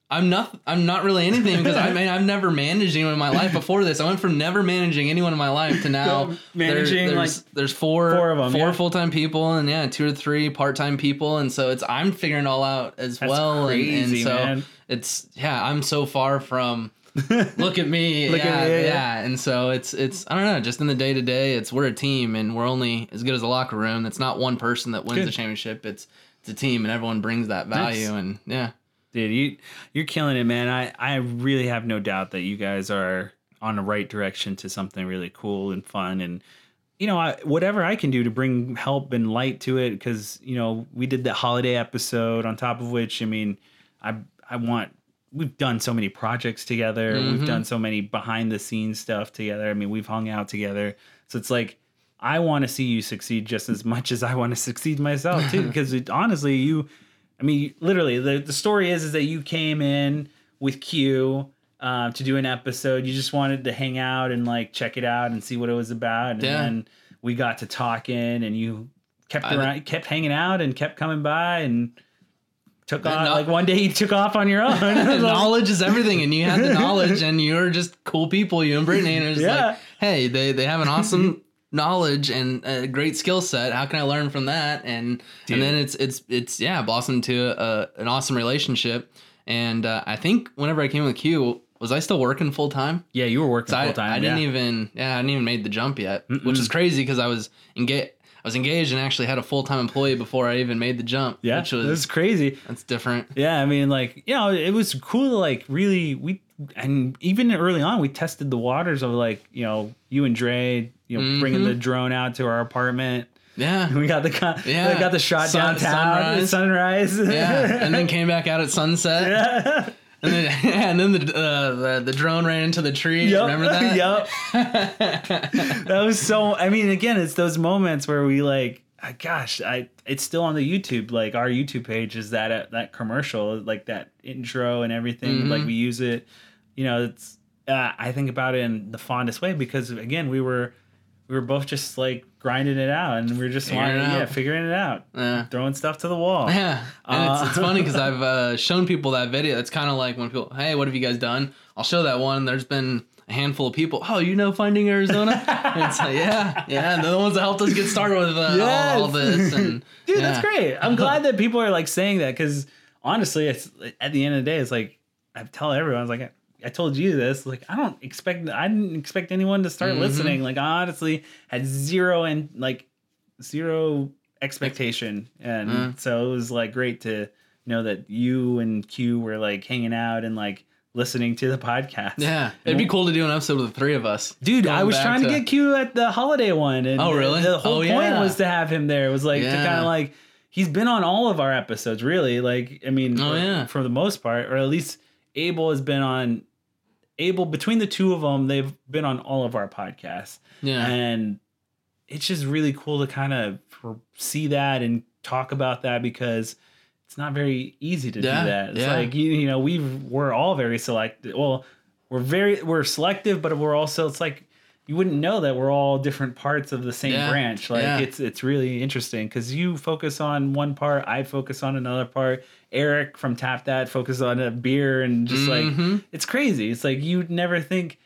I'm not I'm not really anything because I mean I've never managed anyone in my life before this. I went from never managing anyone in my life to now So, managing, there- there's, like, there's four four of 'em, four yeah. full time people and yeah two or three part time people and so it's I'm figuring it all out as That's well and- and, so man. it's yeah I'm so far from look at me Look at yeah, me, yeah, yeah, and so it's it's I don't know just in the day to day it's we're a team and we're only as good as a locker room it's not one person that wins Good. the championship it's it's a team and everyone brings that value Nice. and yeah dude you you're killing it man. I i really have no doubt that you guys are on the right direction to something really cool and fun and you know I, whatever i can do to bring help and light to it because you know we did that holiday episode on top of which i mean i i want we've done so many projects together. We've Mhm. done so many behind the scenes stuff together. I mean we've hung out together. So it's like i want to see you succeed just as much as i want to succeed myself too because honestly you I mean, literally, the, the story is is that you came in with Q uh, to do an episode. You just wanted to hang out and like check it out and see what it was about. And Yeah. then we got to talking, and you kept I- around, kept hanging out, and kept coming by, and took off. not- like one day, you took off on your own. knowledge is everything and you had the knowledge and you're just cool people you and brittany and it's Yeah. like hey they, they have an awesome knowledge and a great skill set how can i learn from that and Dude. and then it's it's it's yeah blossomed to a, an awesome relationship and uh, i think whenever i came with q was i still working full time yeah, you were working I, full time. I didn't yeah. even yeah I didn't even made the jump yet, which is crazy because I was engaged. I was engaged and actually had a full time employee before I even made the jump. Yeah, which was that's crazy. that's different. Yeah, I mean, like, you know, it was cool to like really we and even early on we tested the waters of like, you know, you and Dre, you know, bringing Mhm. the drone out to our apartment. Yeah, We got the con- Yeah. we got the shot Sun- downtown, sunrise. sunrise. yeah, and then came back out at sunset, yeah. and then and then the, uh, the the drone ran into the tree. Yep. Remember that? yep. that was so. I mean, again, it's those moments where we like, gosh, I. It's still on the YouTube. Like our YouTube page is that uh, that commercial, like that intro and everything. Mhm. Like we use it. You know, it's. Uh, I think about it in the fondest way because again, we were, we were both just like grinding it out, and we were just Figuring wanting, yeah, figuring it out, Yeah. throwing stuff to the wall. Yeah, and it's, it's Uh, funny because I've uh, shown people that video. It's kind of like when people, hey, what have you guys done? I'll show that one. There's been a handful of people. Oh, you know Finding Arizona? It's like, yeah, yeah. And they're the ones that helped us get started with uh, all, all this. And Dude, yeah. that's great. I'm glad that people are like saying that because honestly, it's at the end of the day, it's like I tell everyone, I was like, I, told you this. Like, I don't expect, I didn't expect anyone to start Mhm. listening. Like, I honestly had zero and like zero expectation, and Mm. so it was like great to know that you and Q were like hanging out and like listening to the podcast. Yeah, it'd be cool to do an episode with the three of us. Dude, I was trying to, get Q at the holiday one. And Oh, really? The whole Oh, point yeah. was to have him there. It was like to kind of like he's been on all of our episodes, really. Like, I mean, Oh, for, yeah. for the most part, or at least Abel has been on. Abel between the two of them, they've been on all of our podcasts, Yeah, and it's just really cool to kind of see that and talk about that because it's not very easy to yeah, do that. It's yeah. like you, you know, we we're all very selective. Well, we're very we're selective, but we're also it's like you wouldn't know that we're all different parts of the same yeah, branch. Like yeah. it's it's really interesting because you focus on one part, I focus on another part. Eric from Tap That focus on a beer and just mm-hmm. like it's crazy. It's like you'd never think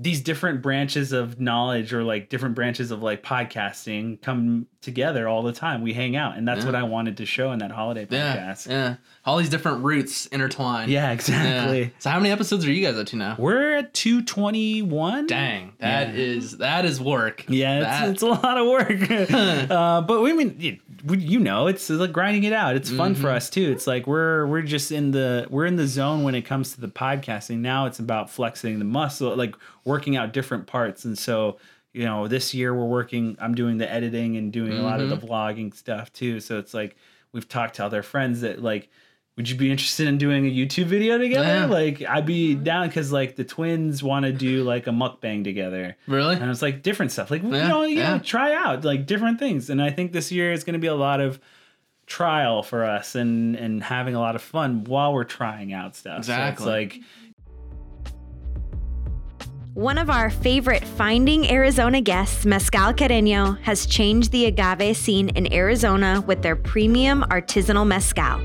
these different branches of knowledge or like different branches of like podcasting come together all the time. We hang out, and that's yeah. what I wanted to show in that holiday podcast. Yeah, yeah. all these different roots intertwine. Yeah, exactly. Yeah. So, how many episodes are you guys up to now? We're at two twenty one. Dang, that is that is work. Yeah, it's, it's a lot of work. uh, but we mean, you know, it's like grinding it out. It's fun mm-hmm. for us too. It's like we're we're just in the we're in the zone when it comes to the podcasting. Now it's about flexing the muscle, like working out different parts, and so you know, this year we're working, I'm doing the editing and doing mm-hmm. a lot of the mm-hmm. vlogging stuff too. So it's like we've talked to other friends that like, would you be interested in doing a YouTube video together? Yeah. Like, I'd be down because like the twins want to do like a mukbang together. Really? And it's like different stuff. Like, yeah. you know, you yeah. know, try out like different things. And I think this year is going to be a lot of trial for us and and having a lot of fun while we're trying out stuff. Exactly. So it's like one of our favorite Finding Arizona guests, Mezcal Carreño, has changed the agave scene in Arizona with their premium artisanal mezcal.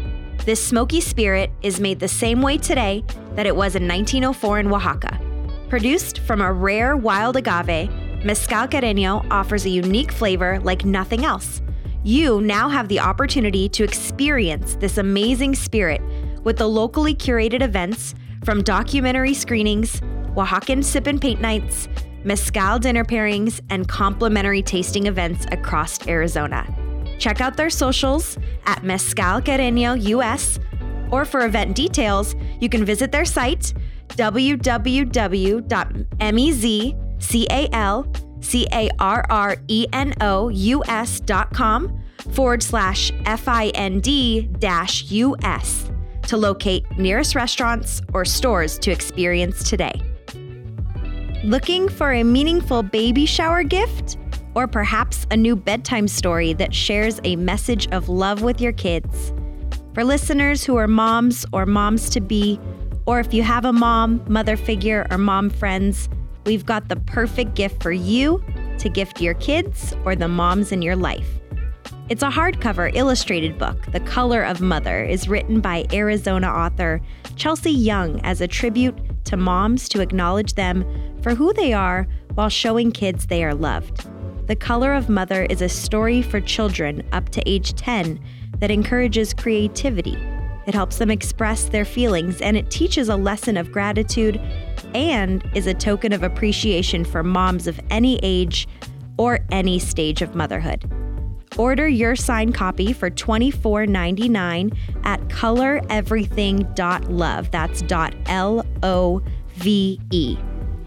This smoky spirit is made the same way today that it was in 1904 in Oaxaca. Produced from a rare wild agave, Mezcal Carreño offers a unique flavor like nothing else. You now have the opportunity to experience this amazing spirit with the locally curated events from documentary screenings Oaxacan sip and paint nights, mezcal dinner pairings, and complimentary tasting events across Arizona. Check out their socials at Mezcal Carreño US, or for event details, you can visit their site www.mezcalcarrenos.com forward slash FIND US to locate nearest restaurants or stores to experience today. Looking for a meaningful baby shower gift? Or perhaps a new bedtime story that shares a message of love with your kids? For listeners who are moms or moms to be, or if you have a mom, mother figure, or mom friends, we've got the perfect gift for you to gift your kids or the moms in your life. It's a hardcover illustrated book. The Color of Mother is written by Arizona author Chelsea Young as a tribute to moms to acknowledge them for who they are while showing kids they are loved. The Color of Mother is a story for children up to age 10 that encourages creativity. It helps them express their feelings and it teaches a lesson of gratitude and is a token of appreciation for moms of any age or any stage of motherhood. Order your signed copy for $24.99 at coloreverything.love. That's dot L O V E.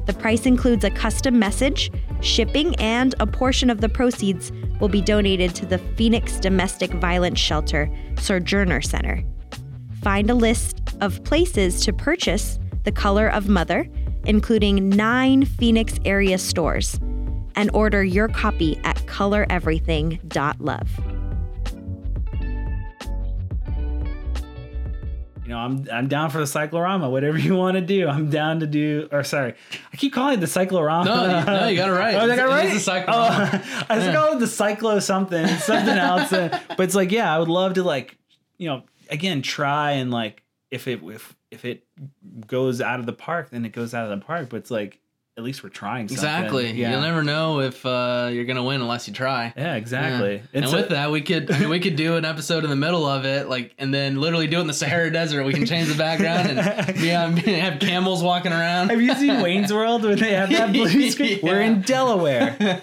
The price includes a custom message, shipping, and a portion of the proceeds will be donated to the Phoenix Domestic Violence Shelter Sojourner Center. Find a list of places to purchase The Color of Mother, including nine Phoenix area stores and order your copy at coloreverything.love. You know, I'm I'm down for the cyclorama. Whatever you want to do, I'm down to do. Or sorry, I keep calling it the cyclorama. No, you, no, you got it right. oh, I got it right. Cyclorama. Oh, I was yeah. call it the cyclo something, something else. but it's like, yeah, I would love to like, you know, again, try and like, if it if if it goes out of the park, then it goes out of the park. But it's like at least we're trying something. Exactly. Yeah. You'll never know if uh, you're gonna win unless you try. Yeah, exactly. Yeah. And, with that, we could I mean, we could do an episode in the middle of it, like, and then literally do it in the Sahara Desert. We can change the background and yeah, have camels walking around. Have you seen Wayne's World when they have that blue screen? yeah. We're in Delaware.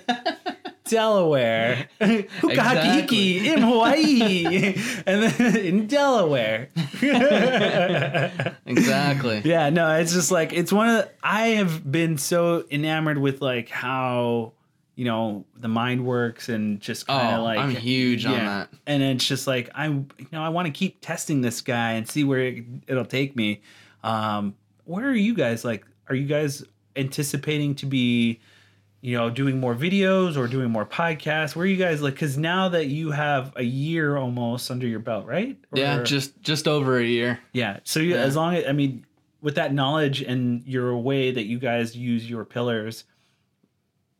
Delaware. Hukahiki in Hawaii. and then in Delaware. exactly. Yeah, no, it's just like it's one of the, I have been so enamored with like how you know the mind works and just kind of oh, like I'm huge yeah. on that. And it's just like I you know I want to keep testing this guy and see where it, it'll take me. Um where are you guys like are you guys anticipating to be you know, doing more videos or doing more podcasts? Where are you guys like? Because now that you have a year almost under your belt, right? Or, yeah, just just over a year. Yeah. So you, yeah. as long as I mean, with that knowledge and your way that you guys use your pillars,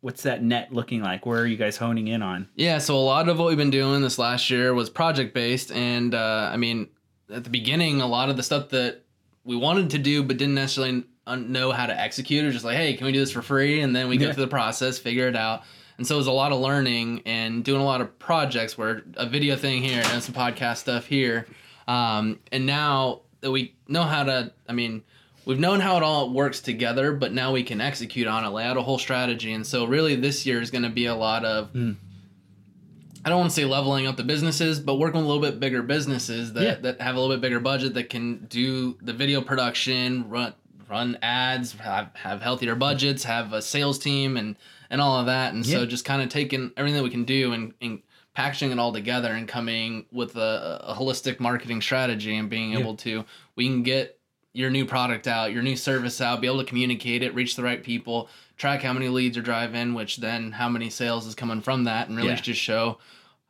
what's that net looking like? Where are you guys honing in on? Yeah. So a lot of what we've been doing this last year was project based, and uh, I mean, at the beginning, a lot of the stuff that we wanted to do but didn't necessarily know how to execute or just like hey can we do this for free and then we yeah. go through the process figure it out and so it was a lot of learning and doing a lot of projects where a video thing here and some podcast stuff here um, and now that we know how to i mean we've known how it all works together but now we can execute on it lay out a whole strategy and so really this year is going to be a lot of mm. I don't want to say leveling up the businesses, but working with a little bit bigger businesses that, yeah. that have a little bit bigger budget that can do the video production, run run ads, have, have healthier budgets, have a sales team, and and all of that. And yeah. so just kind of taking everything that we can do and, and packaging it all together and coming with a, a holistic marketing strategy and being yeah. able to we can get your new product out, your new service out, be able to communicate it, reach the right people, track how many leads are driving, which then how many sales is coming from that, and really yeah. just show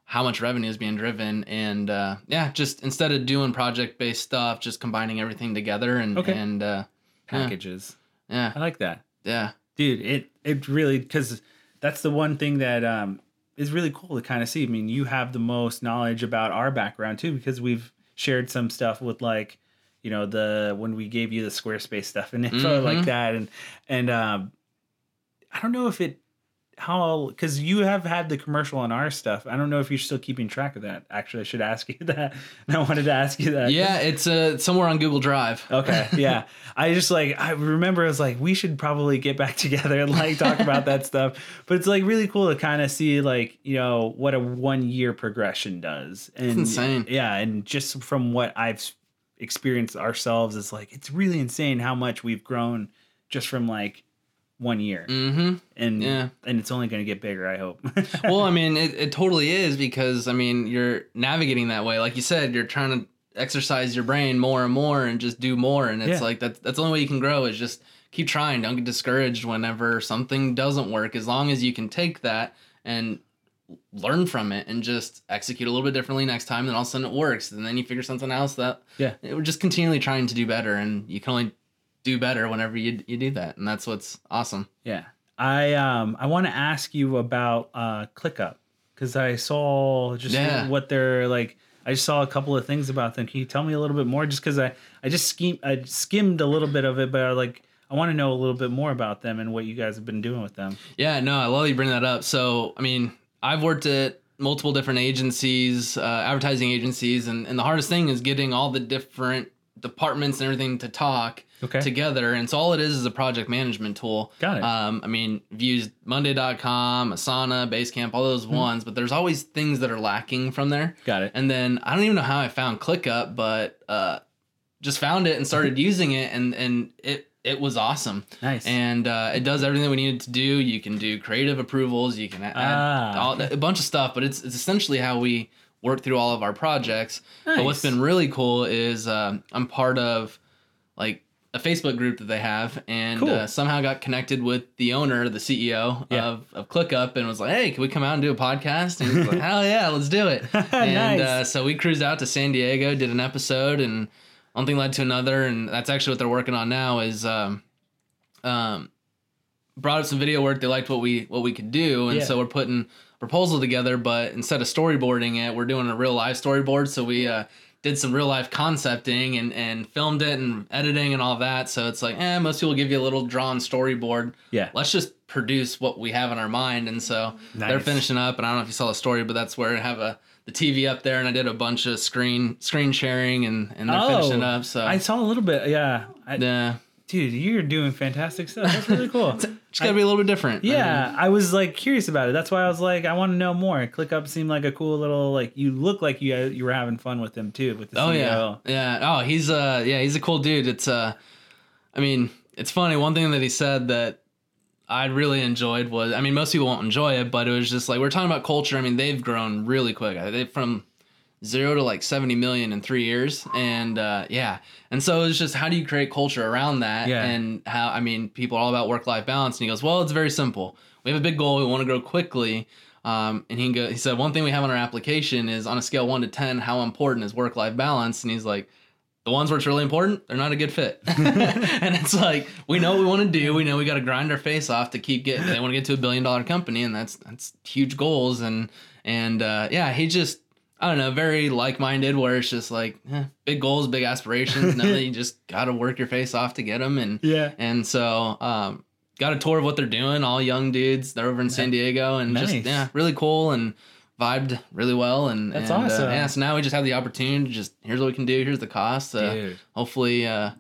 how much revenue is being driven. And uh, yeah, just instead of doing project based stuff, just combining everything together and okay. and uh, packages. Yeah. I like that. Yeah. Dude, it it really cuz that's the one thing that um is really cool to kind of see. I mean, you have the most knowledge about our background too because we've shared some stuff with like you know the when we gave you the Squarespace stuff and info mm-hmm. like that and and um I don't know if it how because you have had the commercial on our stuff. I don't know if you're still keeping track of that. Actually, I should ask you that. I wanted to ask you that. Yeah, it's uh, somewhere on Google Drive. Okay, yeah. I just like I remember I was like we should probably get back together and like talk about that stuff. But it's like really cool to kind of see like you know what a one year progression does. And it's insane. Yeah, and just from what I've experienced ourselves, it's like it's really insane how much we've grown just from like one year. Mm-hmm. And yeah. and it's only going to get bigger, I hope. well, I mean, it, it totally is because I mean, you're navigating that way. Like you said, you're trying to exercise your brain more and more and just do more and it's yeah. like that that's the only way you can grow is just keep trying. Don't get discouraged whenever something doesn't work as long as you can take that and learn from it and just execute a little bit differently next time then all of a sudden it works and then you figure something else that yeah we're just continually trying to do better and you can only do better whenever you you do that, and that's what's awesome. Yeah, I um I want to ask you about uh ClickUp because I saw just yeah. what they're like. I just saw a couple of things about them. Can you tell me a little bit more? Just because I I just skim I skimmed a little bit of it, but I like I want to know a little bit more about them and what you guys have been doing with them. Yeah, no, I love you bring that up. So I mean, I've worked at multiple different agencies, uh, advertising agencies, and, and the hardest thing is getting all the different departments and everything to talk okay. together. And so all it is is a project management tool. Got it. Um, I mean, I've used Monday.com, Asana, Basecamp, all those mm. ones, but there's always things that are lacking from there. Got it. And then I don't even know how I found ClickUp, but uh, just found it and started using it, and and it it was awesome. Nice. And uh, it does everything we needed to do. You can do creative approvals. You can add ah, all, a bunch of stuff, but it's it's essentially how we work through all of our projects. Nice. But what's been really cool is uh, I'm part of like a Facebook group that they have, and cool. uh, somehow got connected with the owner, the CEO yeah. of, of ClickUp, and was like, "Hey, can we come out and do a podcast?" And he's like, "Hell yeah, let's do it!" and nice. uh, so we cruised out to San Diego, did an episode, and one thing led to another, and that's actually what they're working on now. Is um, um, brought up some video work. They liked what we what we could do, and yeah. so we're putting proposal together. But instead of storyboarding it, we're doing a real live storyboard. So we uh, did some real life concepting and, and filmed it and editing and all that. So it's like, eh, most people give you a little drawn storyboard. Yeah. Let's just produce what we have in our mind. And so nice. they're finishing up. And I don't know if you saw the story, but that's where I have a the TV up there and I did a bunch of screen screen sharing and, and they're oh, finishing up. So I saw a little bit. Yeah. I, yeah dude, you're doing fantastic stuff. That's really cool. it's gotta be a little bit different. Yeah, I, mean, I, was like curious about it. That's why I was like, I want to know more. ClickUp seemed like a cool little like. You look like you you were having fun with him too. With the oh CEO. yeah, yeah. Oh, he's uh yeah he's a cool dude. It's uh, I mean, it's funny. One thing that he said that I really enjoyed was, I mean, most people won't enjoy it, but it was just like we're talking about culture. I mean, they've grown really quick. They from zero to like 70 million in three years. And uh, yeah. And so it's just how do you create culture around that? Yeah. And how, I mean, people are all about work life balance. And he goes, well, it's very simple. We have a big goal. We want to grow quickly. Um, and he, go, he said, one thing we have on our application is on a scale one to 10, how important is work life balance? And he's like, the ones where it's really important, they're not a good fit. and it's like we know what we want to do. We know we got to grind our face off to keep getting. They want to get to a billion dollar company, and that's that's huge goals. And and uh, yeah, he just I don't know, very like minded. Where it's just like eh, big goals, big aspirations. know that you just got to work your face off to get them. And yeah, and so um, got a tour of what they're doing. All young dudes. They're over in San Diego, and nice. just yeah, really cool and vibed really well and that's and, uh, awesome. Uh, yeah, so now we just have the opportunity to just here's what we can do, here's the cost. Uh, hopefully uh,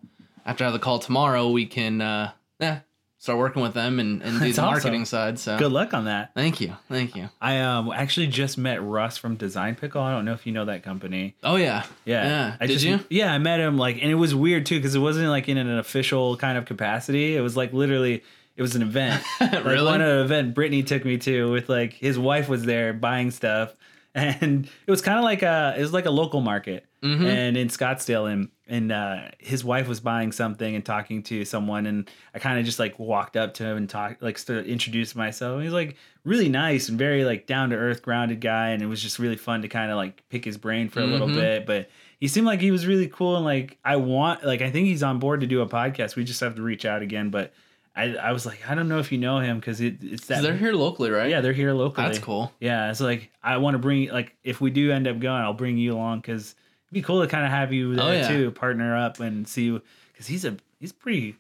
after I have the call tomorrow we can uh yeah, start working with them and, and do the marketing awesome. side. So good luck on that. Thank you. Thank you. I um actually just met Russ from Design Pickle. I don't know if you know that company. Oh yeah. Yeah. Yeah. I Did just, you? Yeah, I met him like and it was weird too because it wasn't like in an official kind of capacity. It was like literally it was an event. like really? One of the event Brittany took me to with like his wife was there buying stuff and it was kind of like a it was like a local market mm-hmm. and in Scottsdale and and uh, his wife was buying something and talking to someone and I kind of just like walked up to him and talked like started introducing myself. And he's like really nice and very like down to earth, grounded guy, and it was just really fun to kind of like pick his brain for a mm-hmm. little bit. But he seemed like he was really cool and like I want like I think he's on board to do a podcast. We just have to reach out again, but I, I was like, I don't know if you know him because it, it's that they're here locally, right? Yeah, they're here locally. That's cool. Yeah, it's like I want to bring like if we do end up going, I'll bring you along because it'd be cool to kind of have you there oh, yeah. too, partner up and see because he's a he's pretty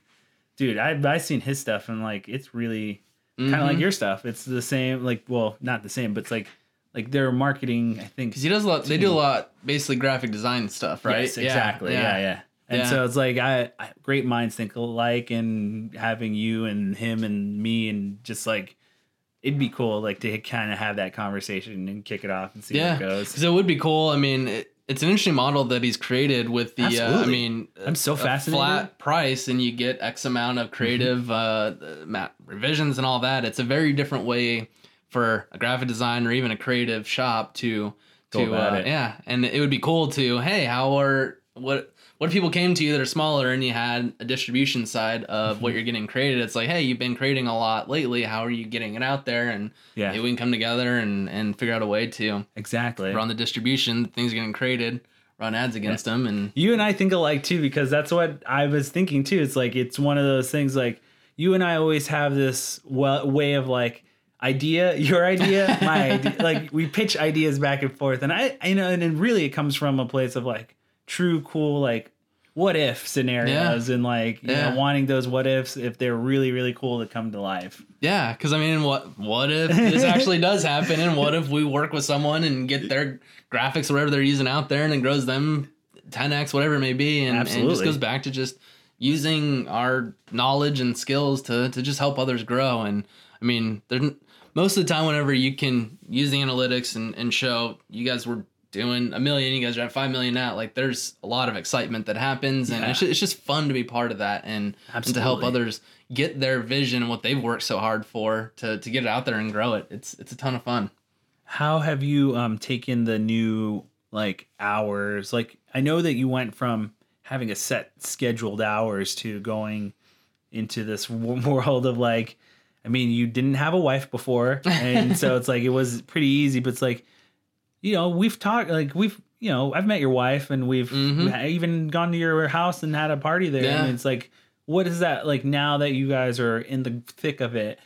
dude. I I seen his stuff and like it's really kind of mm-hmm. like your stuff. It's the same, like well, not the same, but it's like like their marketing. I think because he does a lot. They do a lot, basically graphic design stuff, right? Yes, exactly. Yeah, yeah. yeah. And yeah. so it's like I, I, great minds think alike, and having you and him and me and just like it'd be cool like to kind of have that conversation and kick it off and see yeah. where it goes. Because it would be cool. I mean, it, it's an interesting model that he's created with the. Uh, I mean, I'm so fascinated. Flat price, and you get X amount of creative mm-hmm. uh, revisions and all that. It's a very different way for a graphic designer or even a creative shop to to uh, yeah, and it would be cool to hey, how are what what if people came to you that are smaller and you had a distribution side of what mm-hmm. you're getting created? It's like, hey, you've been creating a lot lately. How are you getting it out there? And yeah, maybe we can come together and and figure out a way to exactly run the distribution. Things are getting created, run ads against yeah. them, and you and I think alike too because that's what I was thinking too. It's like it's one of those things like you and I always have this well, way of like idea, your idea, my idea. Like we pitch ideas back and forth, and I, you know, and really it comes from a place of like true cool like what if scenarios yeah. and like you yeah. know wanting those what ifs if they're really really cool to come to life. Yeah, because I mean, what what if this actually does happen, and what if we work with someone and get their graphics whatever they're using out there, and it grows them 10x whatever it may be, and, and it just goes back to just using our knowledge and skills to to just help others grow. And I mean, most of the time, whenever you can use the analytics and, and show you guys were doing a million, you guys are at five million now. Like there's a lot of excitement that happens, and yeah. it's, just, it's just fun to be part of that and, and to help others get their vision and what they've worked so hard for to to get it out there and grow it. It's it's a ton of fun. How have you um taken the new like hours? Like I know that you went from having a set scheduled hours to going into this world of like I mean, you didn't have a wife before, and so it's like it was pretty easy, but it's like you know, we've talked like we've you know, I've met your wife and we've mm-hmm. even gone to your house and had a party there. Yeah. And it's like, what is that like now that you guys are in the thick of it?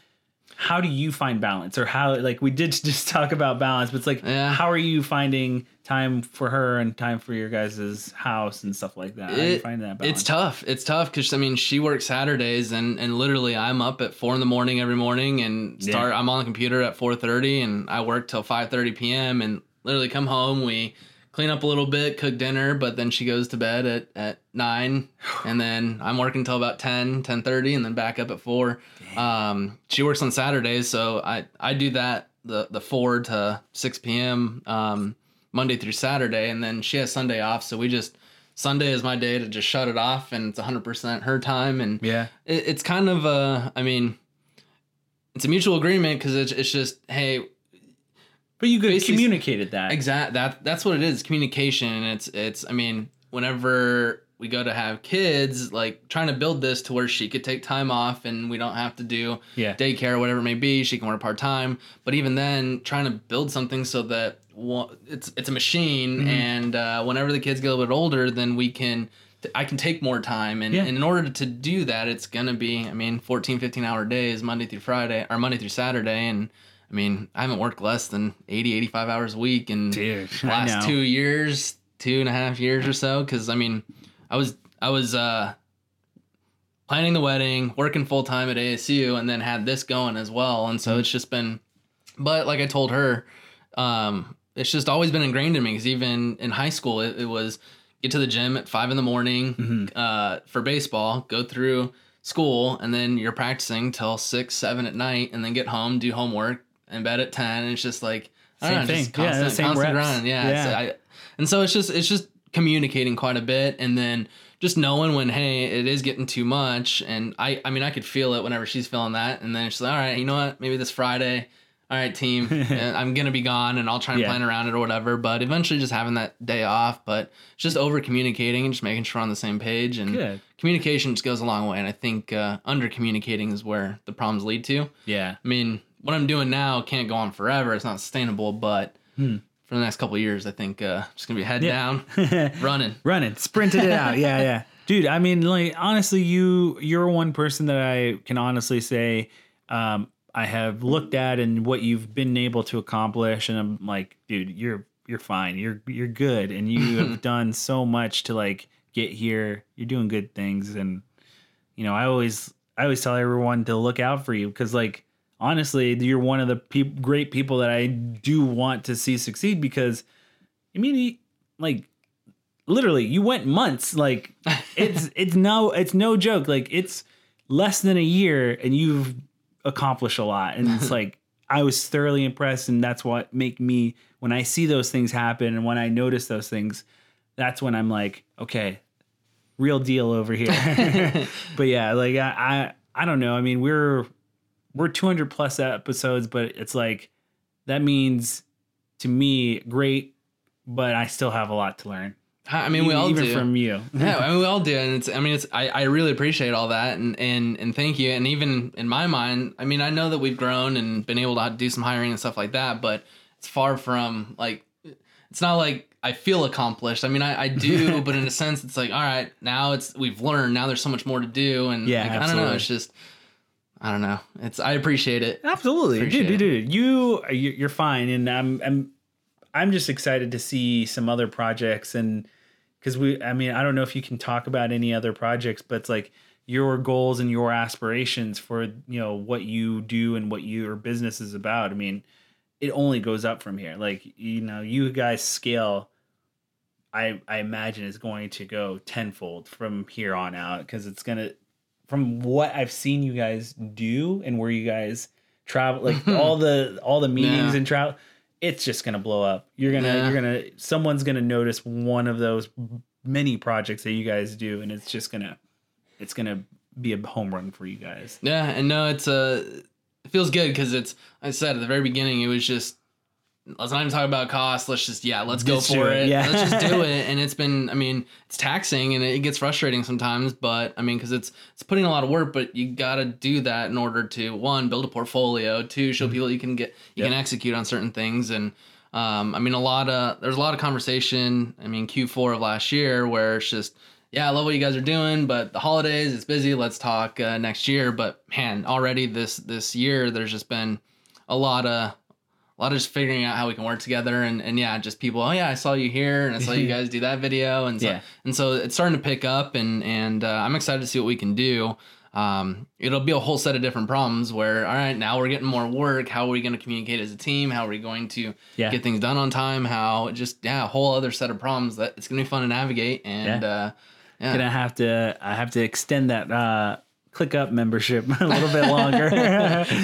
How do you find balance or how like we did just talk about balance, but it's like yeah. how are you finding time for her and time for your guys' house and stuff like that? How it, do you find that balance? It's tough. It's tough because I mean she works Saturdays and and literally I'm up at four in the morning every morning and start yeah. I'm on the computer at four thirty and I work till five thirty PM and literally come home, we clean up a little bit, cook dinner, but then she goes to bed at, at 9 and then I'm working till about 10, 10:30 and then back up at 4. Um, she works on Saturdays, so I I do that the the 4 to 6 p.m. Um, Monday through Saturday and then she has Sunday off, so we just Sunday is my day to just shut it off and it's 100% her time and yeah. It, it's kind of a I mean it's a mutual agreement cuz it's it's just hey But you could communicated that. Exact. That that's what it is. Communication. It's it's. I mean, whenever we go to have kids, like trying to build this to where she could take time off and we don't have to do yeah. daycare or whatever it may be. She can work part time. But even then, trying to build something so that it's it's a machine, mm-hmm. and uh, whenever the kids get a little bit older, then we can. I can take more time and, yeah. and in order to do that it's gonna be I mean 14 15 hour days Monday through Friday or Monday through Saturday and I mean I haven't worked less than 80 85 hours a week in Dude, last two years two and a half years or so because I mean I was I was uh, planning the wedding, working full time at ASU, and then had this going as well. And so mm-hmm. it's just been, but like I told her, um, it's just always been ingrained in me because even in high school, it, it, was get to the gym at five in the morning mm-hmm. uh, for baseball, go through school, and then you're practicing till six, seven at night, and then get home, do homework, and bed at ten. And it's just like I same know, thing, just constant, yeah, same constant reps. grind, yeah. yeah. I, and so it's just it's just communicating quite a bit and then just knowing when hey it is getting too much and i i mean i could feel it whenever she's feeling that and then she's like all right you know what maybe this friday all right team i'm gonna be gone and i'll try and yeah. plan around it or whatever but eventually just having that day off but just over communicating and just making sure we're on the same page and Good. communication just goes a long way and i think uh, under communicating is where the problems lead to yeah i mean what i'm doing now can't go on forever it's not sustainable but hmm for the next couple years. I think uh, just gonna be head yeah. down, running, running, sprinting it out. Yeah, yeah, dude. I mean, like honestly, you you're one person that I can honestly say um, I have looked at and what you've been able to accomplish, and I'm like, dude, you're you're fine. You're you're good, and you have done so much to like get here. You're doing good things, and you know, I always I always tell everyone to look out for you because like honestly, you're one of the pe- great people that I do want to see succeed because, I mean, like, literally, you went months. Like, it's it's no it's no joke. Like, it's less than a year, and you've accomplished a lot. And it's like I was thoroughly impressed, and that's what make me when I see those things happen, and when I notice those things, that's when I'm like, okay, real deal over here. but yeah, like I, I I don't know. I mean, we're we're 200 plus episodes, but it's like that means to me great, but I still have a lot to learn. I mean, we all even do. from you. yeah, I mean, we all do, and it's. I mean, it's. I, I really appreciate all that, and and and thank you. And even in my mind, I mean, I know that we've grown and been able to do some hiring and stuff like that, but it's far from like. It's not like I feel accomplished. I mean, I, I do, but in a sense, it's like, all right, now it's we've learned. Now there's so much more to do, and yeah, like, I don't know. It's just I don't know. It's I appreciate it. Absolutely, appreciate dude, dude, dude. You you're fine, and I'm I'm I'm just excited to see some other projects, and because we, I mean, I don't know if you can talk about any other projects, but it's like your goals and your aspirations for you know what you do and what your business is about. I mean, it only goes up from here. Like you know, you guys scale. I I imagine is going to go tenfold from here on out because it's gonna from what I've seen you guys do and where you guys travel, like all the all the meetings yeah. and travel, it's just gonna blow up. You're gonna yeah. you're gonna someone's gonna notice one of those many projects that you guys do, and it's just gonna it's gonna be a home run for you guys. Yeah, and no, it's a uh, it feels good because it's I said at the very beginning it was just let's not even talk about cost. Let's just yeah, let's go for it. Yeah. let's just do it. And it's been, I mean, it's taxing and it gets frustrating sometimes, but I mean, because it's it's putting a lot of work, but you got to do that in order to one build a portfolio, two show mm-hmm. people you can get you yep. can execute on certain things, and um, I mean, a lot of there's a lot of conversation. I mean, Q4 of last year where it's just yeah, I love what you guys are doing, but the holidays, it's busy. Let's talk uh, next year. But man, already this this year, there's just been a lot of a lot of just figuring out how we can work together and, and yeah, just people, oh yeah, I saw you here and I saw you guys do that video. And so, yeah. and so it's starting to pick up and, and uh, I'm excited to see what we can do. Um, it'll be a whole set of different problems where, all right, now we're getting more work. How are we going to communicate as a team? How are we going to yeah. get things done on time? How just, yeah, a whole other set of problems that it's going to be fun to navigate. And, yeah. uh, yeah. Gonna have to, I have to extend that, uh, ClickUp membership a little bit longer.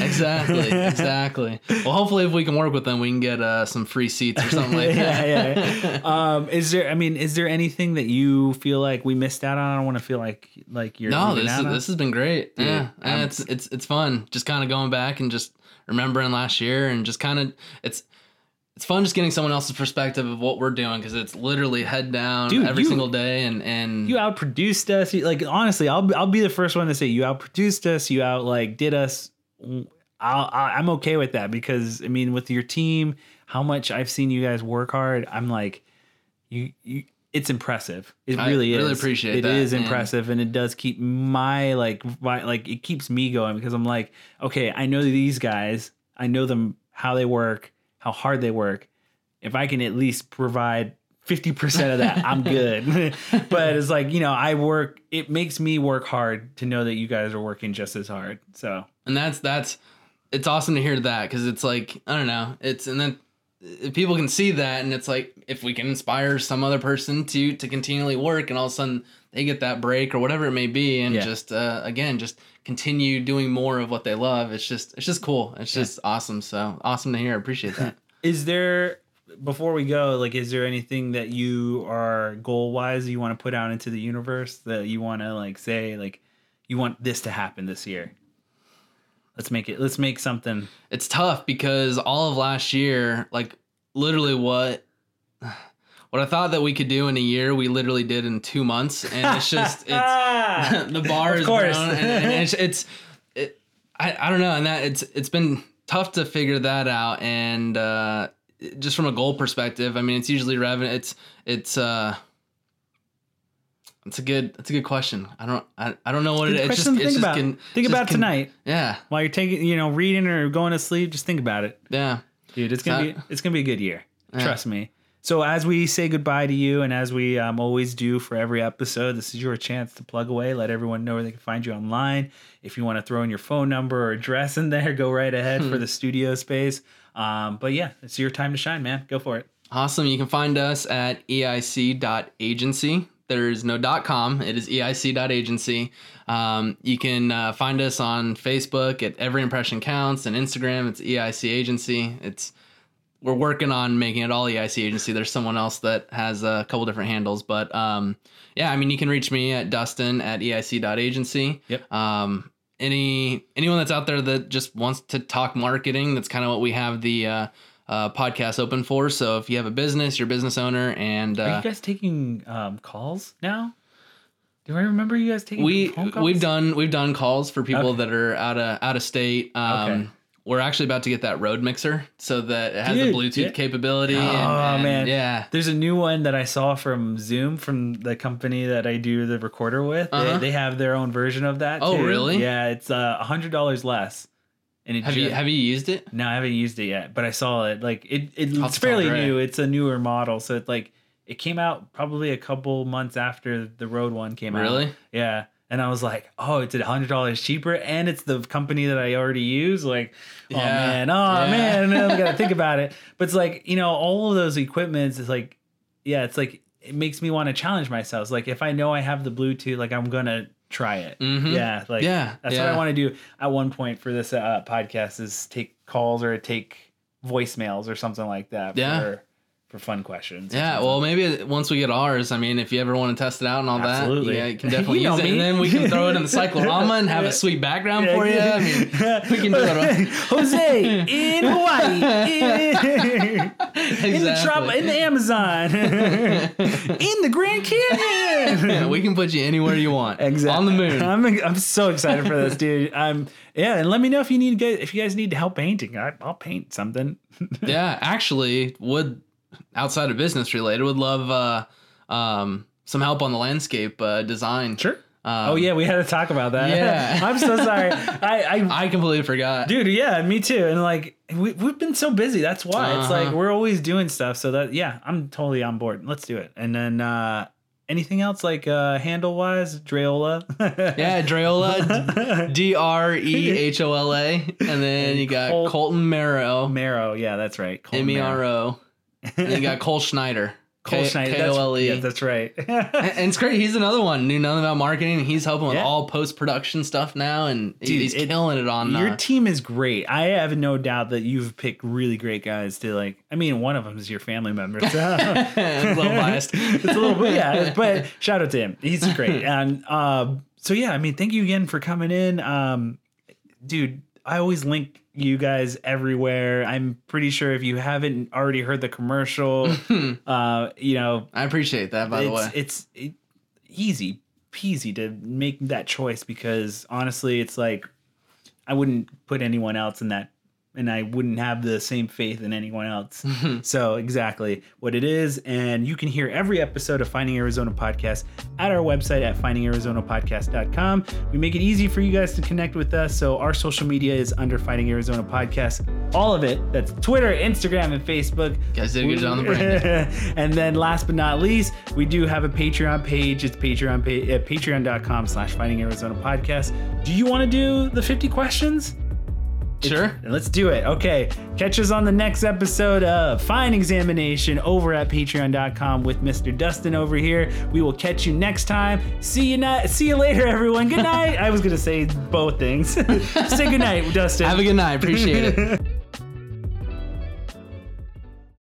exactly, exactly. Well, hopefully, if we can work with them, we can get uh, some free seats or something like that. yeah, yeah. Um, is there? I mean, is there anything that you feel like we missed out on? I don't want to feel like like you're. No, this is, this has been great. Dude, yeah, and it's it's it's fun. Just kind of going back and just remembering last year and just kind of it's it's fun just getting someone else's perspective of what we're doing because it's literally head down Dude, every you, single day and and you outproduced us like honestly i'll i'll be the first one to say you outproduced us you out like did us I'll, i'm okay with that because i mean with your team how much i've seen you guys work hard i'm like you you it's impressive. It really I is. Really appreciate it. It is impressive, and it does keep my like my, like it keeps me going because I'm like, okay, I know these guys. I know them how they work, how hard they work. If I can at least provide 50% of that, I'm good. but it's like, you know, I work it makes me work hard to know that you guys are working just as hard. So And that's that's it's awesome to hear that because it's like, I don't know. It's and then people can see that and it's like if we can inspire some other person to to continually work and all of a sudden they get that break or whatever it may be and yeah. just uh, again just continue doing more of what they love. It's just it's just cool. It's just awesome. So awesome to hear. I appreciate that. Is there before we go like is there anything that you are goal wise you want to put out into the universe that you want to like say like you want this to happen this year? Let's make it. Let's make something. It's tough because all of last year, like literally what what I thought that we could do in a year, we literally did in two months, and it's just it's the bar is grown, and, and, it's, it's it, I I don't know, and that it's it's been tough to figure that out, and uh, just from a goal perspective, I mean, it's usually revenue. It's it's uh it's a good. it's a good question. I don't. I, I don't know what it is. It's just, think about. Can, think about tonight. Yeah. While you're taking, you know, reading or going to sleep, just think about it. Yeah. Dude, it's gonna be. It's gonna be a good year. Yeah. Trust me. So as we say goodbye to you, and as we um, always do for every episode, this is your chance to plug away. Let everyone know where they can find you online. If you want to throw in your phone number or address in there, go right ahead for the studio space. Um, but yeah, it's your time to shine, man. Go for it. Awesome. You can find us at eic.agency. There's no .com. It is eic.agency. Um, you can uh, find us on Facebook at Every Impression Counts and Instagram. It's EIC Agency. It's we're working on making it all the EIC Agency. There's someone else that has a couple different handles, but um, yeah, I mean, you can reach me at Dustin at eic.agency. Yep. Um, any anyone that's out there that just wants to talk marketing, that's kind of what we have the uh, uh, podcast open for. So if you have a business, you're a business owner, and uh, are you guys taking um, calls now? Do I remember you guys taking? We we've done we've done calls for people okay. that are out of out of state. Um, okay. We're actually about to get that Rode mixer so that it has Dude, the Bluetooth yeah. capability. Oh and, and, man, yeah. There's a new one that I saw from Zoom from the company that I do the recorder with. Uh-huh. They, they, have their own version of that. Oh, too. really? Yeah, it's uh, a hundred dollars less. And it have just, you have you used it? No, I haven't used it yet, but I saw it. Like it, it it's fairly new. It's a newer model, so it's like it came out probably a couple months after the Rode one came really? out. Really? Yeah. And I was like, oh, it's a hundred dollars cheaper, and it's the company that I already use. Like, oh man, oh yeah. man, I gotta think about it. But it's like you know, all of those equipments is like, yeah, it's like it makes me want to challenge myself. It's like if I know I have the Bluetooth, like I'm gonna try it. Mm-hmm. Yeah, like yeah, that's yeah. what I want to do at one point for this uh, podcast is take calls or take voicemails or something like that. Yeah. For, for fun questions. Yeah, well, maybe once we get ours, I mean, if you ever want to test it out and all Absolutely. that, yeah, you can definitely you use it, me. and then we can throw it in the cyclorama and have a sweet background for you. I mean, we can do it. Jose in Hawaii, in, exactly. in the trop- in the Amazon, in the Grand Canyon. Yeah, we can put you anywhere you want. Exactly on the moon. I'm I'm so excited for this, dude. I'm yeah, and let me know if you need if you guys need to help painting. I, I'll paint something. yeah, actually, would outside of business related, would love uh, um, some help on the landscape uh, design. Sure. Um, oh yeah, we had to talk about that. Yeah, I'm so sorry. I, I I completely forgot, dude. Yeah, me too. And like we we've been so busy. That's why uh-huh. it's like uh-huh. we're always doing stuff. So that yeah, I'm totally on board. Let's do it. And then uh, anything else like uh, handle wise, Drehola. yeah, Drehola, D R E H O L A, and then you got Col- Colton Marrow. Marrow, yeah, that's right. M E R O. And you got Kole Schneider. Kole K- Schneider. K-O-L-E. That's, yeah, that's right. and, and, it's great. He's another one knew nothing about marketing. He's helping with yeah. all post production stuff now, and Dude, he's it, killing it on. Your uh, team is great. I have no doubt that you've picked really great guys to like. I mean, one of them is your family member. So. a little biased. it's a little bit, yeah. But shout out to him. He's great. And uh, so yeah, I mean, thank you again for coming in, um, dude I always link you guys everywhere. I'm pretty sure if you haven't already heard the commercial, uh, you know, I appreciate that. By the way, it's it, easy peasy to make that choice because honestly, it's like I wouldn't put anyone else in that and I wouldn't have the same faith in anyone else. so exactly what it is, and you can hear every episode of Finding Arizona Podcast at our website at findingarizonapodcast.com. We make it easy for you guys to connect with us. So our social media is under Finding Arizona Podcast, all of it. That's Twitter, Instagram, and Facebook. You guys did a good job on the brand. and then last but not least, we do have a Patreon page. It's Patreon pa- uh, at patreon.com slash Finding Arizona Podcast. Do you want to do the 50 questions? Sure. Let's do it. Okay. Catch us on the next episode of Fine Examination over at patreon.com with Mr. Dustin over here. We will catch you next time. See you night. See you later, everyone. Good night. I was gonna say both things. say good night, Dustin. Have a good night. Appreciate it.